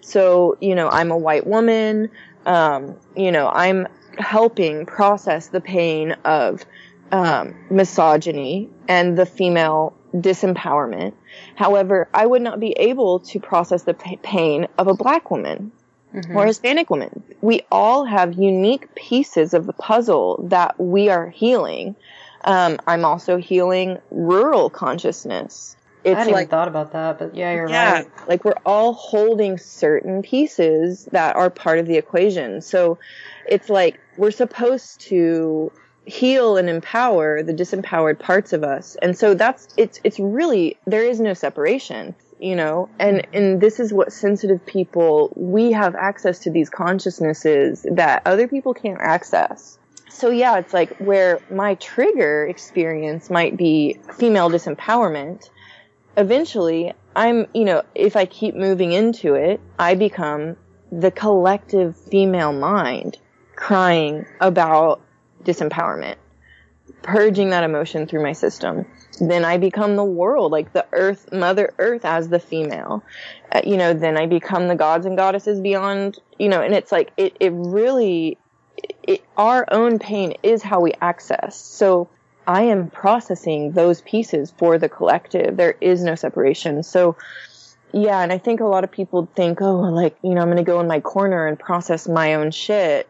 So, you know, I'm a white woman. Um, you know, I'm helping process the pain of um, misogyny and the female disempowerment. However, I would not be able to process the p- pain of a black woman mm-hmm. or Hispanic woman. We all have unique pieces of the puzzle that we are healing. Um, I'm also healing rural consciousness.
It's I hadn't like, even thought about that, but yeah, you're yeah, right.
Like we're all holding certain pieces that are part of the equation. So it's like we're supposed to heal and empower the disempowered parts of us. And so that's, it's, it's really, there is no separation, you know, and, and this is what sensitive people, we have access to these consciousnesses that other people can't access. So yeah, it's like where my trigger experience might be female disempowerment. Eventually, I'm, you know, if I keep moving into it, I become the collective female mind crying about disempowerment, purging that emotion through my system. Then I become the world, like the earth, mother earth as the female. Uh, you know, then I become the gods and goddesses beyond, you know, and it's like, it, it really, it, our own pain is how we access. So I am processing those pieces for the collective. There is no separation. So, yeah, and I think a lot of people think, oh, like, you know, I'm going to go in my corner and process my own shit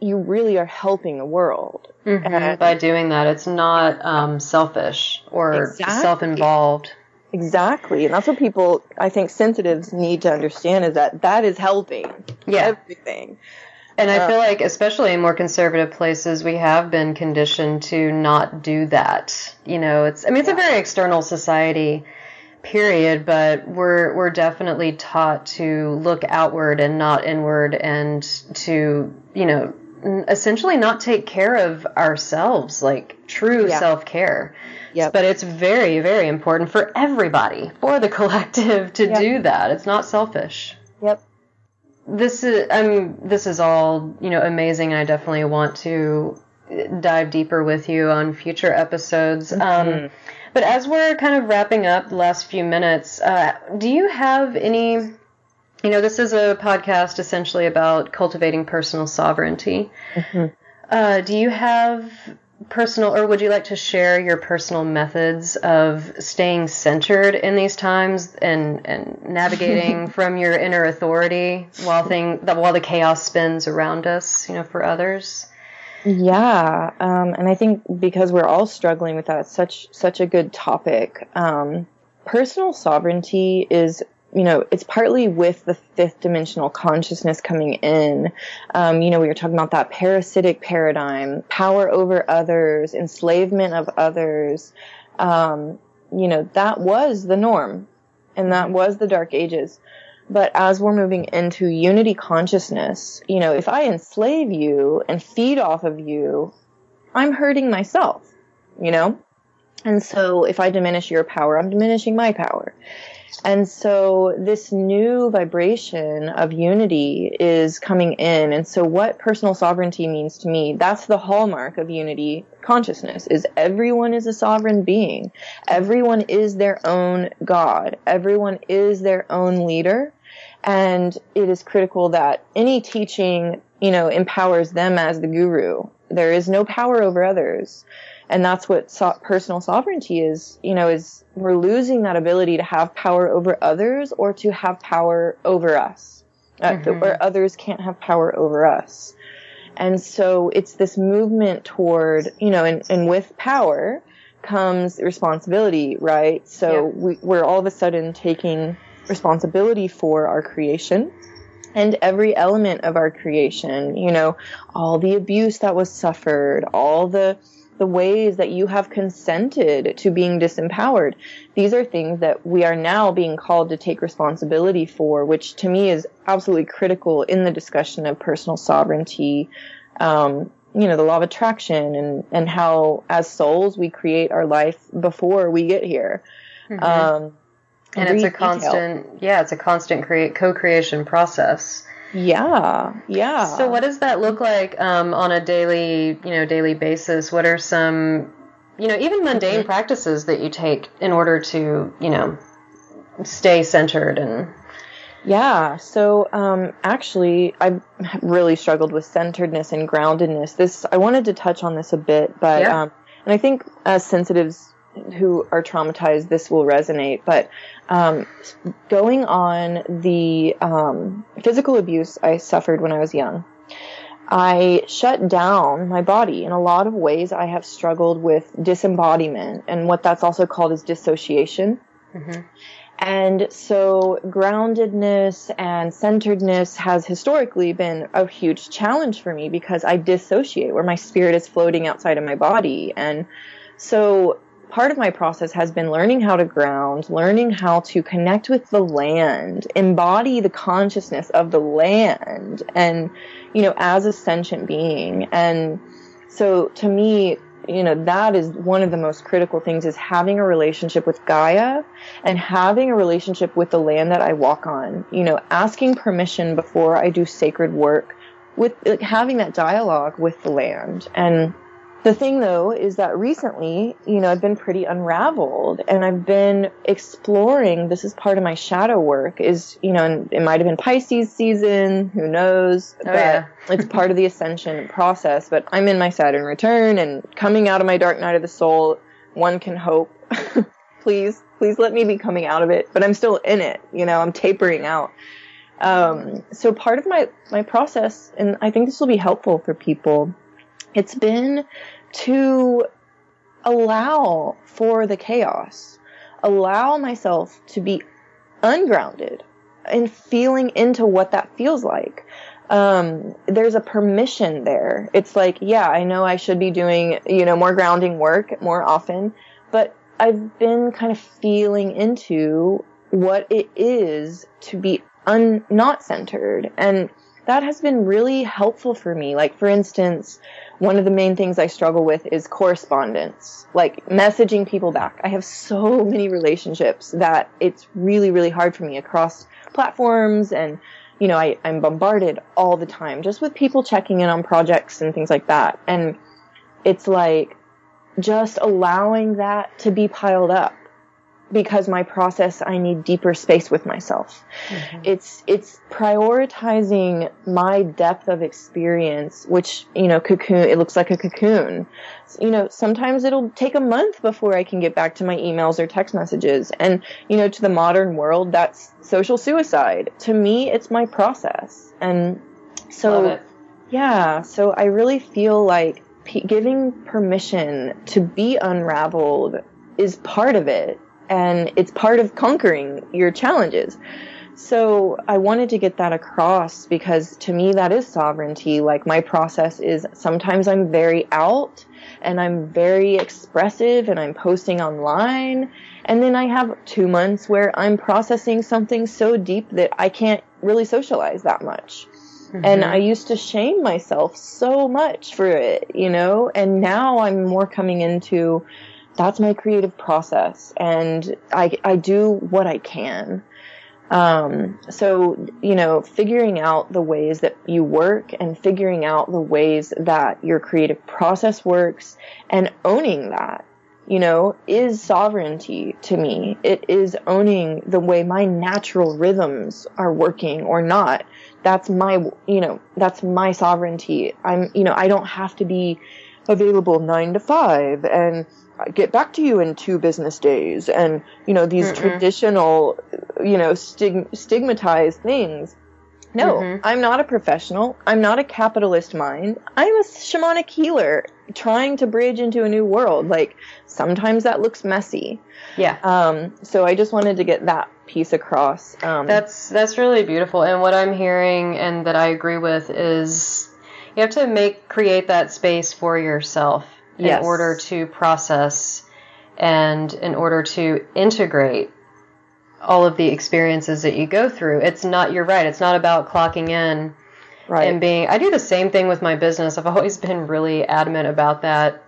you really are helping the world
mm-hmm. by doing that. It's not um, selfish or exactly. self-involved.
Exactly, and that's what people I think sensitives need to understand is that that is helping. Yeah, everything.
And I uh, feel like, especially in more conservative places, we have been conditioned to not do that. You know, it's I mean, it's yeah. a very external society period, but we're we're definitely taught to look outward and not inward, and to you know essentially not take care of ourselves, like true yeah. self care. Yep. But it's very very important for everybody, for the collective, to yep. do that. It's not selfish.
Yep.
This is um this is all you know amazing. I definitely want to dive deeper with you on future episodes. Um, mm-hmm. Um, but as we're kind of wrapping up the last few minutes, uh, do you have any? You know, this is a podcast essentially about cultivating personal sovereignty. Mm-hmm. Uh, do you have personal, or would you like to share your personal methods of staying centered in these times and and navigating from your inner authority while thing while the chaos spins around us? You know, for others.
Yeah, um, and I think because we're all struggling with that, such such a good topic. Um, personal sovereignty is, you know, it's partly with the fifth dimensional consciousness coming in. Um, you know, we were talking about that parasitic paradigm, power over others, enslavement of others. Um, you know, that was the norm, and that was the dark ages. But as we're moving into unity consciousness, you know, if I enslave you and feed off of you, I'm hurting myself, you know? And so if I diminish your power, I'm diminishing my power. And so this new vibration of unity is coming in. And so what personal sovereignty means to me, that's the hallmark of unity consciousness is everyone is a sovereign being. Everyone is their own God. Everyone is their own leader. And it is critical that any teaching, you know, empowers them as the guru. There is no power over others and that's what so- personal sovereignty is you know is we're losing that ability to have power over others or to have power over us uh, mm-hmm. where others can't have power over us and so it's this movement toward you know and, and with power comes responsibility right so yeah. we, we're all of a sudden taking responsibility for our creation and every element of our creation, you know, all the abuse that was suffered, all the the ways that you have consented to being disempowered. These are things that we are now being called to take responsibility for, which to me is absolutely critical in the discussion of personal sovereignty. Um, you know, the law of attraction and, and how as souls we create our life before we get here.
Mm-hmm. Um, and it's a constant, detail. yeah, it's a constant create co-creation process.
Yeah, yeah.
So, what does that look like um, on a daily, you know, daily basis? What are some, you know, even mundane mm-hmm. practices that you take in order to, you know, stay centered and
yeah. So um, actually, I really struggled with centeredness and groundedness. This I wanted to touch on this a bit, but yeah. um, and I think as sensitives who are traumatized, this will resonate. But um, going on the um, physical abuse I suffered when I was young, I shut down my body. In a lot of ways, I have struggled with disembodiment, and what that's also called is dissociation. Mm-hmm. And so groundedness and centeredness has historically been a huge challenge for me because I dissociate where my spirit is floating outside of my body. And so part of my process has been learning how to ground, learning how to connect with the land, embody the consciousness of the land and, you know, as a sentient being. And so to me, you know, that is one of the most critical things is having a relationship with Gaia and having a relationship with the land that I walk on, you know, asking permission before I do sacred work with like, having that dialogue with the land and the thing though is that recently, you know, I've been pretty unraveled and I've been exploring, this is part of my shadow work is, you know, and it might have been Pisces season, who knows, oh, but yeah. it's part of the ascension process, but I'm in my Saturn return and coming out of my dark night of the soul, one can hope. please, please let me be coming out of it, but I'm still in it, you know, I'm tapering out. Um, so part of my, my process, and I think this will be helpful for people, it's been to allow for the chaos, allow myself to be ungrounded and feeling into what that feels like. Um, there's a permission there. It's like, yeah, I know I should be doing, you know, more grounding work more often, but I've been kind of feeling into what it is to be un- not centered. And that has been really helpful for me. Like, for instance, one of the main things I struggle with is correspondence, like messaging people back. I have so many relationships that it's really, really hard for me across platforms and, you know, I, I'm bombarded all the time just with people checking in on projects and things like that. And it's like just allowing that to be piled up because my process I need deeper space with myself. Mm-hmm. It's it's prioritizing my depth of experience, which you know cocoon. It looks like a cocoon. You know, sometimes it'll take a month before I can get back to my emails or text messages, and you know, to the modern world, that's social suicide. To me, it's my process, and so yeah. So I really feel like p- giving permission to be unraveled is part of it and it's part of conquering your challenges. So I wanted to get that across because to me that is sovereignty. Like my process is sometimes I'm very out and I'm very expressive and I'm posting online. And then I have two months where I'm processing something so deep that I can't really socialize that much. Mm-hmm. And I used to shame myself so much for it, you know, and now I'm more coming into that's my creative process and I, I do what I can. Um, so, you know, figuring out the ways that you work and figuring out the ways that your creative process works and owning that, you know, is sovereignty to me. It is owning the way my natural rhythms are working or not. That's my, you know, that's my sovereignty. I'm, you know, I don't have to be available nine to five and get back to you in two business days. And you know these Mm-mm. traditional you know stig- stigmatized things. No mm-hmm. i'm not a professional. I'm not a capitalist mind. I'm a shamanic healer trying to bridge into a new world. Like sometimes that looks messy.
Yeah.
Um so i just wanted to get that piece across. Um
that's that's really beautiful. And what i'm hearing and that i agree with is you have to make create that space for yourself yes. in order to process and in order to integrate all of the experiences that you go through. It's not, you're right, it's not about clocking in right. and being. I do the same thing with my business. I've always been really adamant about that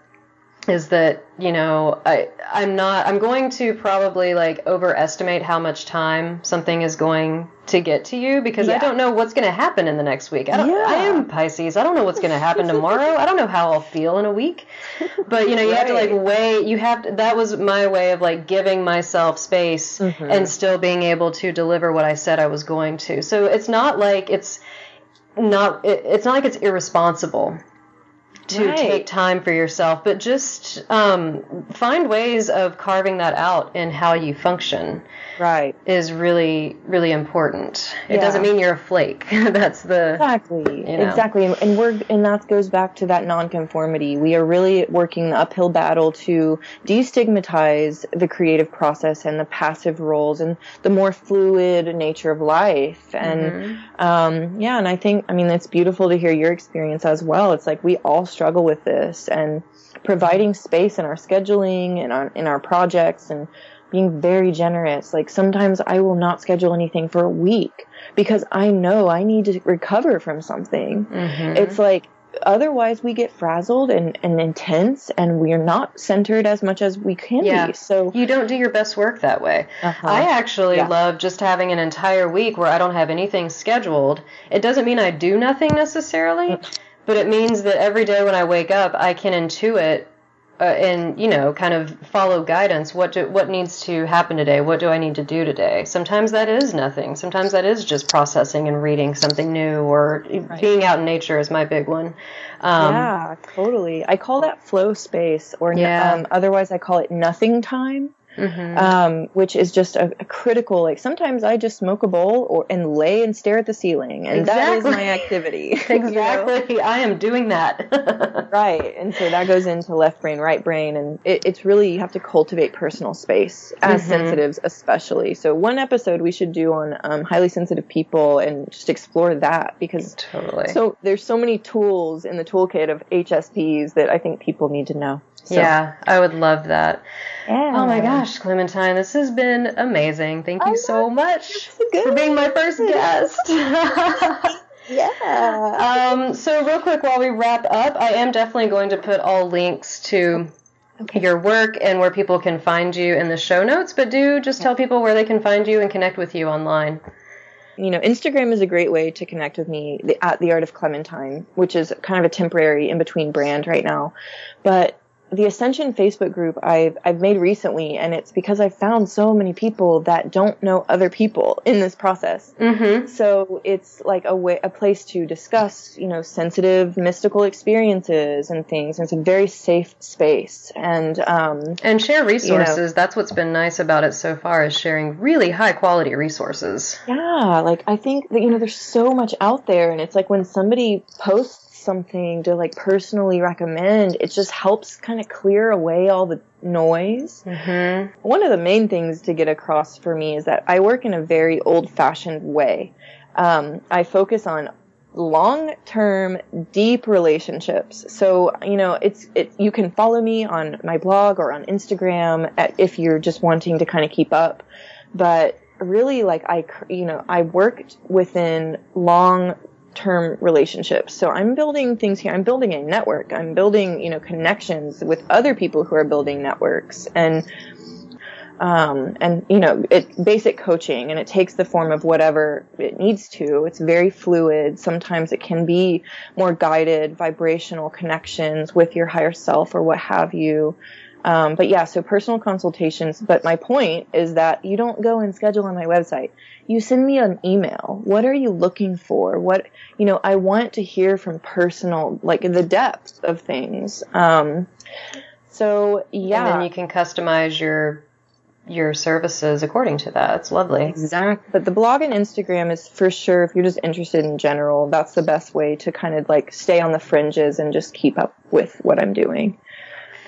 is that you know I I'm not I'm going to probably like overestimate how much time something is going to get to you because yeah. I don't know what's going to happen in the next week. I don't yeah. I am Pisces. I don't know what's going to happen tomorrow. I don't know how I'll feel in a week. But you know, you right. have to like weigh you have to, that was my way of like giving myself space mm-hmm. and still being able to deliver what I said I was going to. So it's not like it's not it, it's not like it's irresponsible to right. take time for yourself, but just um, find ways of carving that out in how you function.
Right.
Is really, really important. It doesn't mean you're a flake. That's the.
Exactly. You know. Exactly. And we're, and that goes back to that nonconformity. We are really working the uphill battle to destigmatize the creative process and the passive roles and the more fluid nature of life. And, mm-hmm. um, yeah, and I think, I mean, it's beautiful to hear your experience as well. It's like we all struggle with this and providing space in our scheduling and in our projects and being very generous. Like sometimes I will not schedule anything for a week because I know I need to recover from something. Mm-hmm. It's like otherwise we get frazzled and, and intense and we're not centered as much as we can yeah. be. So
you don't do your best work that way. Uh-huh. I actually yeah. love just having an entire week where I don't have anything scheduled. It doesn't mean I do nothing necessarily. But it means that every day when I wake up, I can intuit uh, and you know kind of follow guidance. What do, what needs to happen today? What do I need to do today? Sometimes that is nothing. Sometimes that is just processing and reading something new or right. being out in nature is my big one.
Um, yeah, totally. I call that flow space, or yeah. um, otherwise I call it nothing time. Mm-hmm. Um, which is just a, a, critical. Like sometimes I just smoke a bowl or and lay and stare at the ceiling, and exactly. that is my activity.
exactly, you know? I am doing that.
right, and so that goes into left brain, right brain, and it, it's really you have to cultivate personal space as mm-hmm. sensitives, especially. So one episode we should do on um, highly sensitive people and just explore that because
totally.
So there's so many tools in the toolkit of HSPs that I think people need to know. So.
Yeah, I would love that. Yeah. Oh my gosh, Clementine, this has been amazing. Thank you so much for being my first guest.
yeah.
Um, so real quick while we wrap up, I am definitely going to put all links to okay. your work and where people can find you in the show notes, but do just tell people where they can find you and connect with you online
you know, Instagram is a great way to connect with me at the Art of Clementine, which is kind of a temporary in between brand right now. But the Ascension Facebook group I've I've made recently, and it's because I've found so many people that don't know other people in this process.
Mm-hmm.
So it's like a way, a place to discuss, you know, sensitive, mystical experiences and things. And it's a very safe space, and um,
and share resources. You know, That's what's been nice about it so far is sharing really high quality resources.
Yeah, like I think that you know, there's so much out there, and it's like when somebody posts something to like personally recommend, it just helps kind of clear away all the noise.
Mm-hmm.
One of the main things to get across for me is that I work in a very old fashioned way. Um, I focus on long term deep relationships so you know it's it you can follow me on my blog or on instagram at, if you're just wanting to kind of keep up but really like i you know i worked within long term relationships. So I'm building things here. I'm building a network. I'm building, you know, connections with other people who are building networks and um, and you know, it basic coaching, and it takes the form of whatever it needs to. It's very fluid. Sometimes it can be more guided, vibrational connections with your higher self or what have you. Um, but yeah, so personal consultations. But my point is that you don't go and schedule on my website. You send me an email. What are you looking for? What you know, I want to hear from personal, like the depth of things. Um, so yeah,
and then you can customize your your services according to that. It's lovely.
Exactly. But the blog and Instagram is for sure, if you're just interested in general, that's the best way to kind of like stay on the fringes and just keep up with what I'm doing.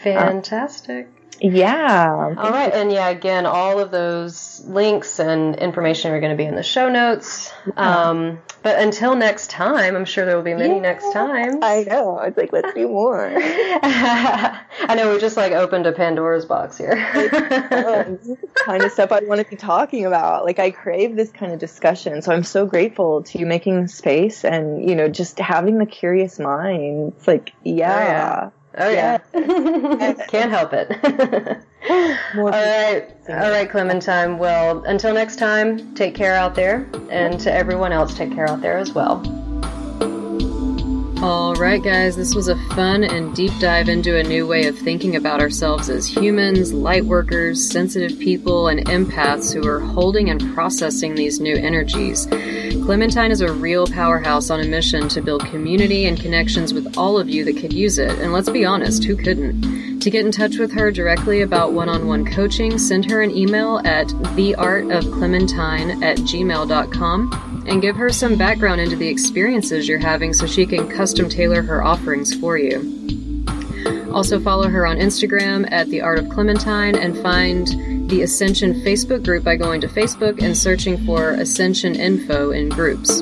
Fantastic.
Uh, yeah.
All right. And yeah, again, all of those links and information are going to be in the show notes. Um, but until next time, I'm sure there will be many yeah, next times.
I know. It's like, let's do more.
I know we just like opened a Pandora's box here.
this is the kind of stuff I want to be talking about. Like, I crave this kind of discussion. So I'm so grateful to you making space and, you know, just having the curious mind. It's like, yeah.
Oh, yeah. Oh yeah, can't help it. all right, all right, Clementine. Well, until next time, take care out there, and to everyone else, take care out there as well.
All right, guys, this was a fun and deep dive into a new way of thinking about ourselves as humans, light workers, sensitive people, and empaths who are holding and processing these new energies. Clementine is a real powerhouse on a mission to build community and connections with all of you that could use it, and let's be honest, who couldn't? To get in touch with her directly about one on one coaching, send her an email at theartofclementine at gmail.com and give her some background into the experiences you're having so she can custom tailor her offerings for you. Also, follow her on Instagram at The Art of Clementine and find the Ascension Facebook group by going to Facebook and searching for Ascension Info in groups.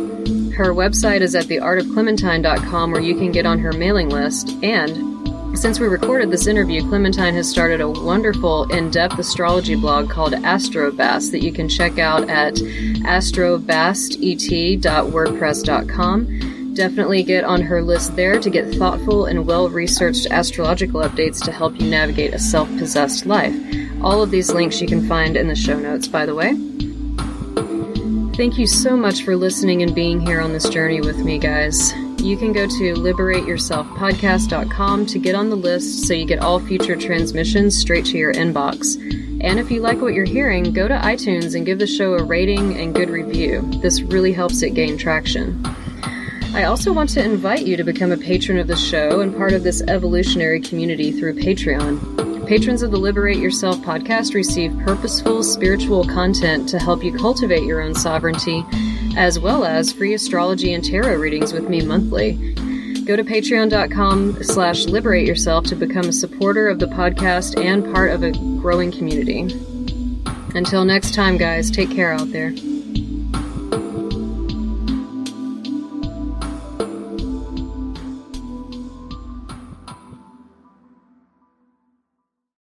Her website is at theartofclementine.com where you can get on her mailing list and since we recorded this interview, Clementine has started a wonderful in depth astrology blog called Astrobastet that you can check out at astrobastet.wordpress.com. Definitely get on her list there to get thoughtful and well researched astrological updates to help you navigate a self possessed life. All of these links you can find in the show notes, by the way. Thank you so much for listening and being here on this journey with me, guys. You can go to liberateyourselfpodcast.com to get on the list so you get all future transmissions straight to your inbox. And if you like what you're hearing, go to iTunes and give the show a rating and good review. This really helps it gain traction. I also want to invite you to become a patron of the show and part of this evolutionary community through Patreon. Patrons of the Liberate Yourself podcast receive purposeful spiritual content to help you cultivate your own sovereignty as well as free astrology and tarot readings with me monthly. Go to patreon.com slash liberate yourself to become a supporter of the podcast and part of a growing community. Until next time, guys, take care out there.